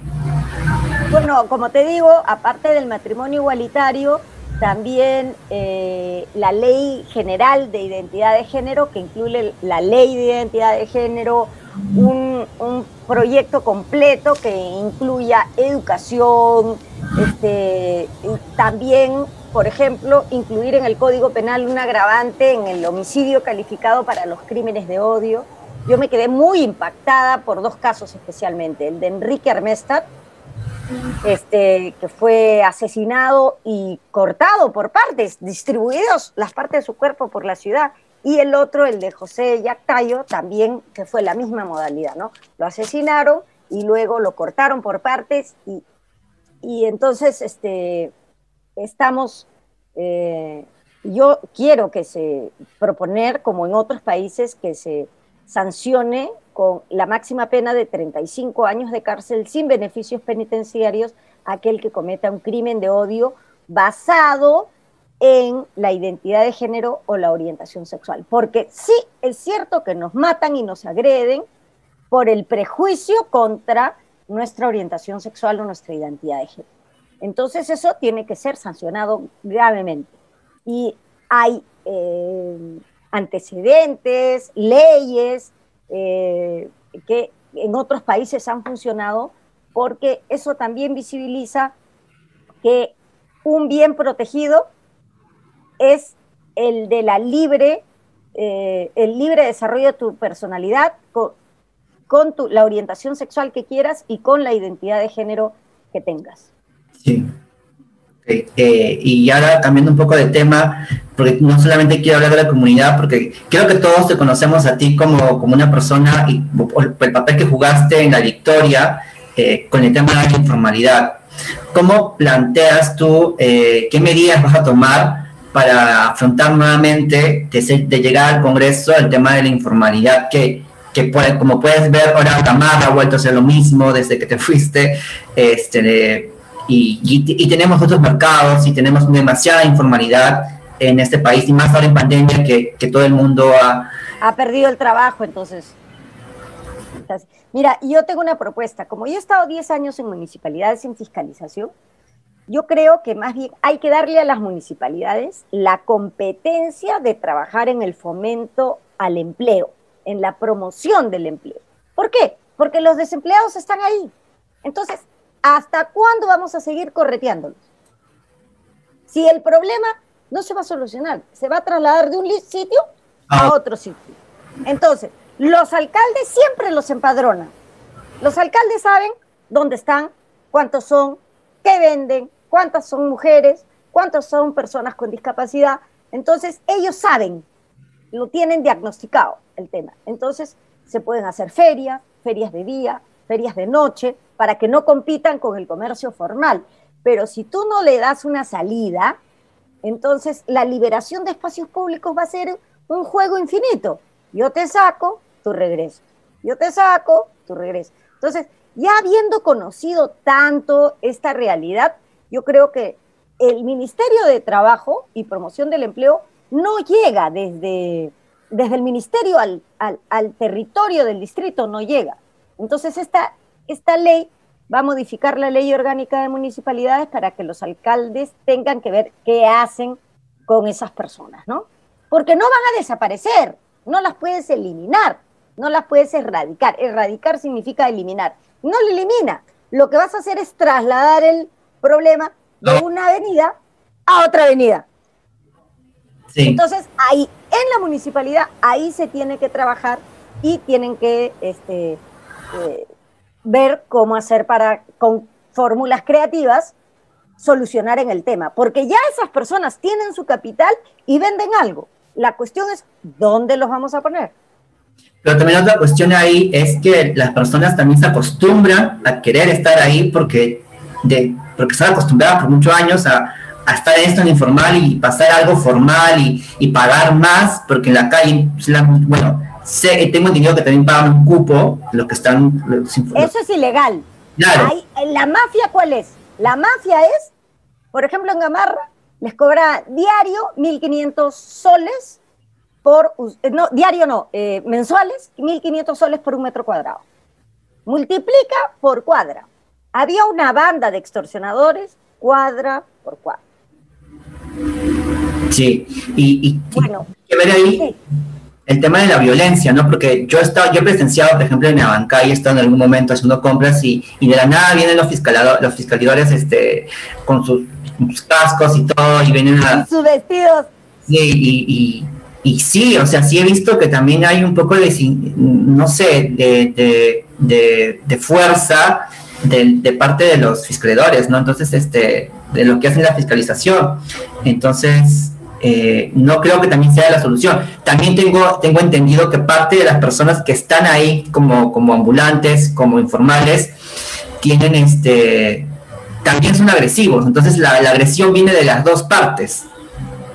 Bueno, como te digo, aparte del matrimonio igualitario, también eh, la ley general de identidad de género, que incluye la ley de identidad de género, un, un proyecto completo que incluya educación, este, también por ejemplo, incluir en el Código Penal un agravante en el homicidio calificado para los crímenes de odio. Yo me quedé muy impactada por dos casos especialmente, el de Enrique Armestad, este, que fue asesinado y cortado por partes, distribuidos las partes de su cuerpo por la ciudad, y el otro, el de José Yactayo, también que fue la misma modalidad, ¿no? Lo asesinaron y luego lo cortaron por partes y, y entonces, este, estamos, eh, yo quiero que se proponer, como en otros países, que se sancione con la máxima pena de 35 años de cárcel sin beneficios penitenciarios aquel que cometa un crimen de odio basado en la identidad de género o la orientación sexual. Porque sí, es cierto que nos matan y nos agreden por el prejuicio contra nuestra orientación sexual o nuestra identidad de género. Entonces eso tiene que ser sancionado gravemente. Y hay eh, antecedentes, leyes eh, que en otros países han funcionado porque eso también visibiliza que un bien protegido es el de la libre, eh, el libre desarrollo de tu personalidad con, con tu, la orientación sexual que quieras y con la identidad de género que tengas. Sí. Okay. Eh, y ahora cambiando un poco de tema, porque no solamente quiero hablar de la comunidad, porque creo que todos te conocemos a ti como, como una persona y el papel que jugaste en la victoria eh, con el tema de la informalidad. ¿Cómo planteas tú, eh, qué medidas vas a tomar para afrontar nuevamente de, de, llegar al Congreso el tema de la informalidad que, que puede, como puedes ver, ahora Tamara ha vuelto a ser lo mismo desde que te [LAUGHS] fuiste, este, y, y, y, tenemos otros mercados y tenemos demasiada informalidad en este país y más ahora en pandemia que, que todo el mundo ha... Ha perdido el trabajo, entonces. Mira, yo tengo una propuesta. Como yo he estado 10 años en municipalidades en fiscalización, yo creo que más bien hay que darle a las municipalidades la competencia de trabajar en el fomento al empleo, en la promoción del empleo. ¿Por qué? porque los desempleados están ahí. Entonces, ¿hasta cuándo vamos a seguir correteándolos? Si el problema no se va a solucionar, se va a trasladar de un sitio a ah. otro sitio. Entonces, los alcaldes siempre los empadronan. Los alcaldes saben dónde están, cuántos son, qué venden, cuántas son mujeres, cuántas son personas con discapacidad. Entonces, ellos saben, lo tienen diagnosticado el tema. Entonces, se pueden hacer ferias, ferias de día, ferias de noche, para que no compitan con el comercio formal. Pero si tú no le das una salida, entonces la liberación de espacios públicos va a ser un juego infinito. Yo te saco, tú regresas. Yo te saco, tú regresas. Entonces, ya habiendo conocido tanto esta realidad, yo creo que el Ministerio de Trabajo y Promoción del Empleo no llega desde, desde el ministerio al, al, territorio del distrito, no llega. Entonces, esta, esta ley va a modificar la ley orgánica de municipalidades para que los alcaldes tengan que ver qué hacen con esas personas, ¿no? Porque no van a desaparecer, no las puedes eliminar, no las puedes erradicar. Erradicar significa eliminar. No lo elimina. Lo que vas a hacer es trasladar el problema de una avenida a otra avenida. Entonces, ahí, en la municipalidad, ahí se tiene que trabajar y tienen que este, eh, ver cómo hacer para, con fórmulas creativas, solucionar en el tema. Porque ya esas personas tienen su capital y venden algo. La cuestión es, ¿dónde los vamos a poner? Pero también otra cuestión ahí es que las personas también se acostumbran a querer estar ahí porque, de, porque están acostumbradas por muchos años a, a estar en esto en informal y pasar algo formal y, y pagar más, porque en la calle, bueno, sé, tengo entendido que también pagan un cupo los que están... Eso es ilegal. Claro. ¿La mafia cuál es? La mafia es, por ejemplo, en Gamarra, les cobra diario 1.500 soles por, eh, no, diario no, eh, mensuales, 1.500 soles por un metro cuadrado. Multiplica por cuadra. Había una banda de extorsionadores, cuadra por cuadra. Sí, y, bueno, que ver ahí el tema de la violencia, ¿no? Porque yo he, estado, yo he presenciado, por ejemplo, en la he estado en algún momento haciendo compras y, de la nada vienen los, los fiscalizadores este, con sus, cascos y todo y vienen a... Sus vestidos. Sí, y, y, sí, o sea, sí he visto que también hay un poco de, no sé, de, de, de fuerza de, parte de los fiscalizadores, ¿no? Entonces, este, de lo que hacen la fiscalización. Entonces, eh, no creo que también sea la solución. También tengo, tengo entendido que parte de las personas que están ahí como, como ambulantes, como informales, tienen este también son agresivos. Entonces la, agresión viene de las dos partes.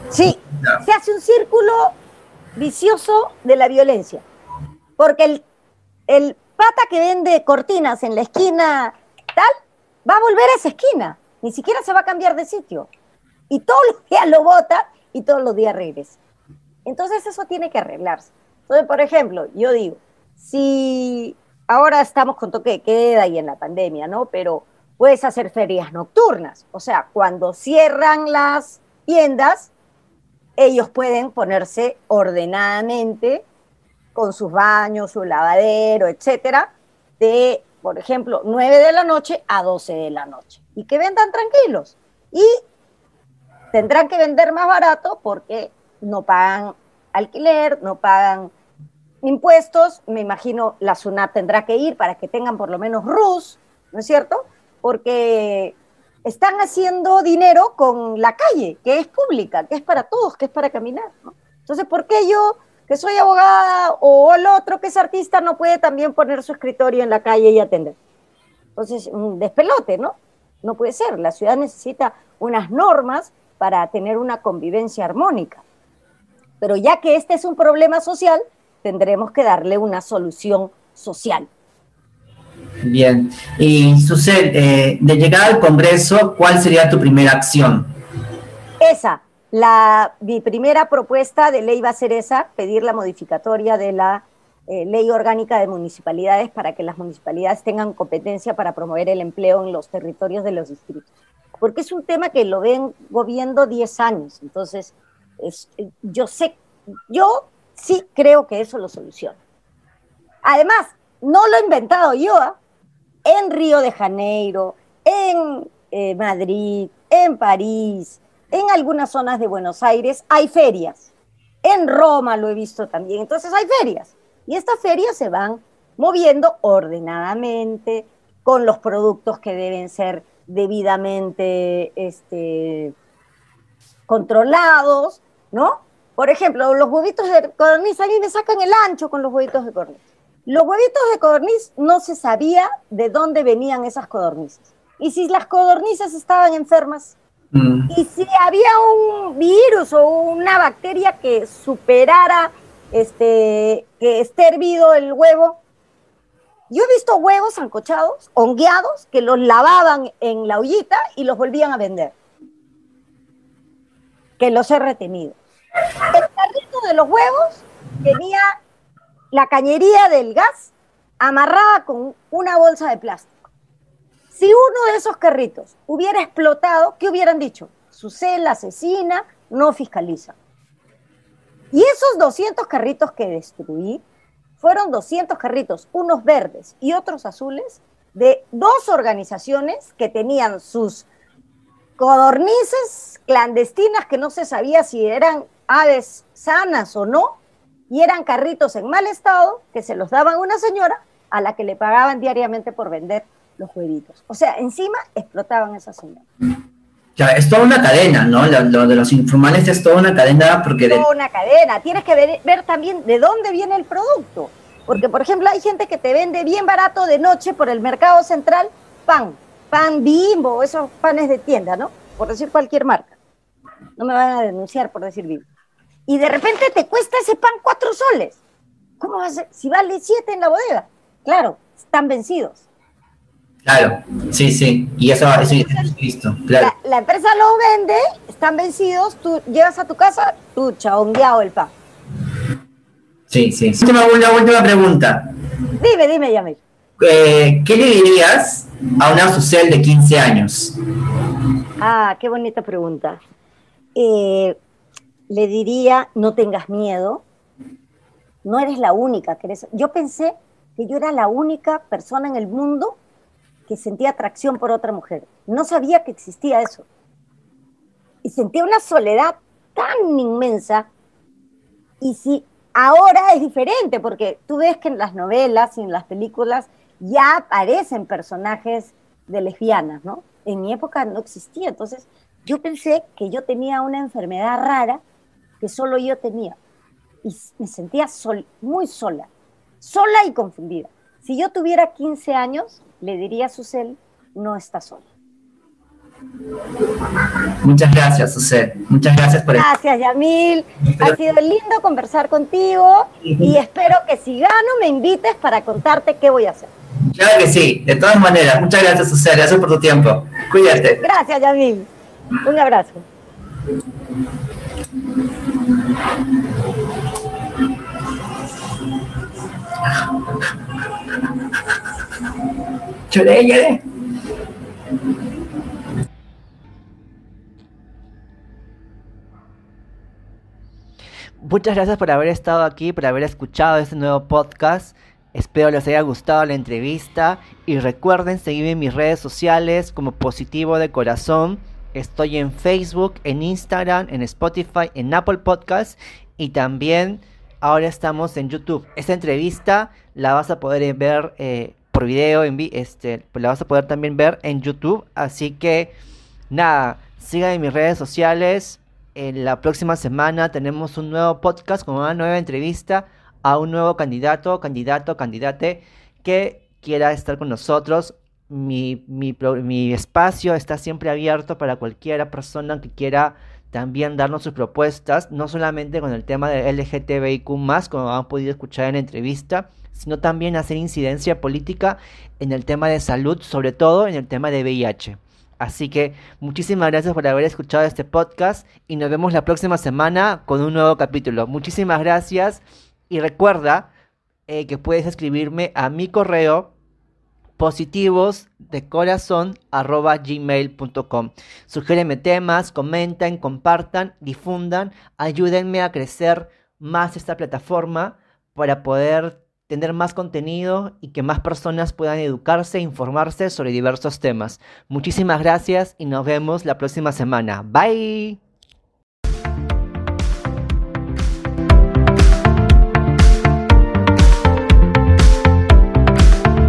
Sí, se hace un círculo vicioso de la violencia. Porque el, el pata que vende cortinas en la esquina tal, va a volver a esa esquina. Ni siquiera se va a cambiar de sitio. Y todos los días lo bota y todos los días regresa. Entonces eso tiene que arreglarse. Entonces, por ejemplo, yo digo, si ahora estamos con toque de queda y en la pandemia, ¿no? Pero puedes hacer ferias nocturnas. O sea, cuando cierran las tiendas, ellos pueden ponerse ordenadamente con sus baños, su lavadero, etcétera, de, por ejemplo, 9 de la noche a 12 de la noche. Y que vendan tranquilos. Y tendrán que vender más barato porque no pagan alquiler, no pagan impuestos. Me imagino la SUNAT tendrá que ir para que tengan por lo menos RUS, ¿no es cierto? Porque están haciendo dinero con la calle, que es pública, que es para todos, que es para caminar. Entonces, ¿por qué yo que soy abogada o el otro que es artista no puede también poner su escritorio en la calle y atender. Entonces, un despelote, ¿no? No puede ser. La ciudad necesita unas normas para tener una convivencia armónica. Pero ya que este es un problema social, tendremos que darle una solución social. Bien. Y Susel, eh, de llegar al Congreso, ¿cuál sería tu primera acción? Esa, la, mi primera propuesta de ley va a ser esa, pedir la modificatoria de la eh, ley orgánica de municipalidades para que las municipalidades tengan competencia para promover el empleo en los territorios de los distritos. Porque es un tema que lo ven viendo 10 años. Entonces, yo sé, yo sí creo que eso lo soluciona. Además, no lo he inventado yo, ¿ah? En Río de Janeiro, en eh, Madrid, en París, en algunas zonas de Buenos Aires hay ferias. En Roma lo he visto también. Entonces hay ferias. Y estas ferias se van moviendo ordenadamente con los productos que deben ser debidamente este, controlados, ¿no? Por ejemplo, los huevitos de codorniz, a mí me sacan el ancho con los huevitos de codorniz. Los huevitos de codorniz no se sabía de dónde venían esas codornices. Y si las codornices estaban enfermas, mm. y si había un virus o una bacteria que superara este, que esté hervido el huevo, yo he visto huevos ancochados, hongueados, que los lavaban en la ollita y los volvían a vender. Que los he retenido. El carrito de los huevos tenía la cañería del gas amarrada con una bolsa de plástico. Si uno de esos carritos hubiera explotado, ¿qué hubieran dicho? Su cel asesina, no fiscaliza. Y esos 200 carritos que destruí fueron 200 carritos, unos verdes y otros azules, de dos organizaciones que tenían sus codornices clandestinas que no se sabía si eran aves sanas o no, y eran carritos en mal estado que se los daban a una señora a la que le pagaban diariamente por vender los huevitos. O sea, encima explotaban esas señoras. Ya, es toda una cadena, ¿no? Lo, de los informales es toda una cadena porque... Toda una cadena. Tienes que ver, ver, también de dónde viene el producto. Porque, por ejemplo, hay gente que te vende bien barato de noche por el mercado central pan, pan bimbo, esos panes de tienda, ¿no? Por decir cualquier marca. No me van a denunciar por decir bimbo. Y de repente te cuesta ese pan cuatro soles. ¿Cómo va a ser? Si vale siete en la bodega. Claro, están vencidos. Claro, sí, sí. Y eso, eso es visto. Claro. La, empresa lo vende, están vencidos, tú llegas a tu casa, tú chaongueado el pan. Sí, sí. Última, una última pregunta. Dime, dime, Yamil. Eh, ¿Qué le dirías a una social de 15 años? Ah, qué bonita pregunta. Eh, le diría, no tengas miedo, no eres la única que eres. Yo pensé que yo era la única persona en el mundo que sentía atracción por otra mujer. No sabía que existía eso. Y sentía una soledad tan inmensa. Y si ahora es diferente, porque tú ves que en las novelas y en las películas ya aparecen personajes de lesbianas, ¿no? En mi época no existía. Entonces yo pensé que yo tenía una enfermedad rara que solo yo tenía. Y me sentía sol, muy sola, sola y confundida. Si yo tuviera 15 años, le diría a Susel, no está sola. Muchas gracias, Susel. Muchas gracias por Gracias, Yamil. Ha sido lindo conversar contigo y espero que si gano me invites para contarte qué voy a hacer. Claro que sí, de todas maneras. Muchas gracias, Susel. Gracias por tu tiempo. Cuídate. Gracias, Yamil. Un abrazo. Muchas gracias por haber estado aquí, por haber escuchado este nuevo podcast. Espero les haya gustado la entrevista y recuerden seguirme en mis redes sociales como Positivo de Corazón. Estoy en Facebook, en Instagram, en Spotify, en Apple Podcasts y también ahora estamos en YouTube. Esta entrevista la vas a poder ver eh, por video, en este, pues la vas a poder también ver en YouTube. Así que nada, sigan en mis redes sociales. En la próxima semana tenemos un nuevo podcast con una nueva entrevista a un nuevo candidato, candidato, candidate que quiera estar con nosotros. Mi, mi, mi espacio está siempre abierto para cualquier persona que quiera también darnos sus propuestas, no solamente con el tema de LGTBIQ, como han podido escuchar en la entrevista, sino también hacer incidencia política en el tema de salud, sobre todo en el tema de VIH. Así que muchísimas gracias por haber escuchado este podcast y nos vemos la próxima semana con un nuevo capítulo. Muchísimas gracias y recuerda eh, que puedes escribirme a mi correo positivos de corazón arroba temas, comenten, compartan, difundan, ayúdenme a crecer más esta plataforma para poder tener más contenido y que más personas puedan educarse e informarse sobre diversos temas. Muchísimas gracias y nos vemos la próxima semana. Bye.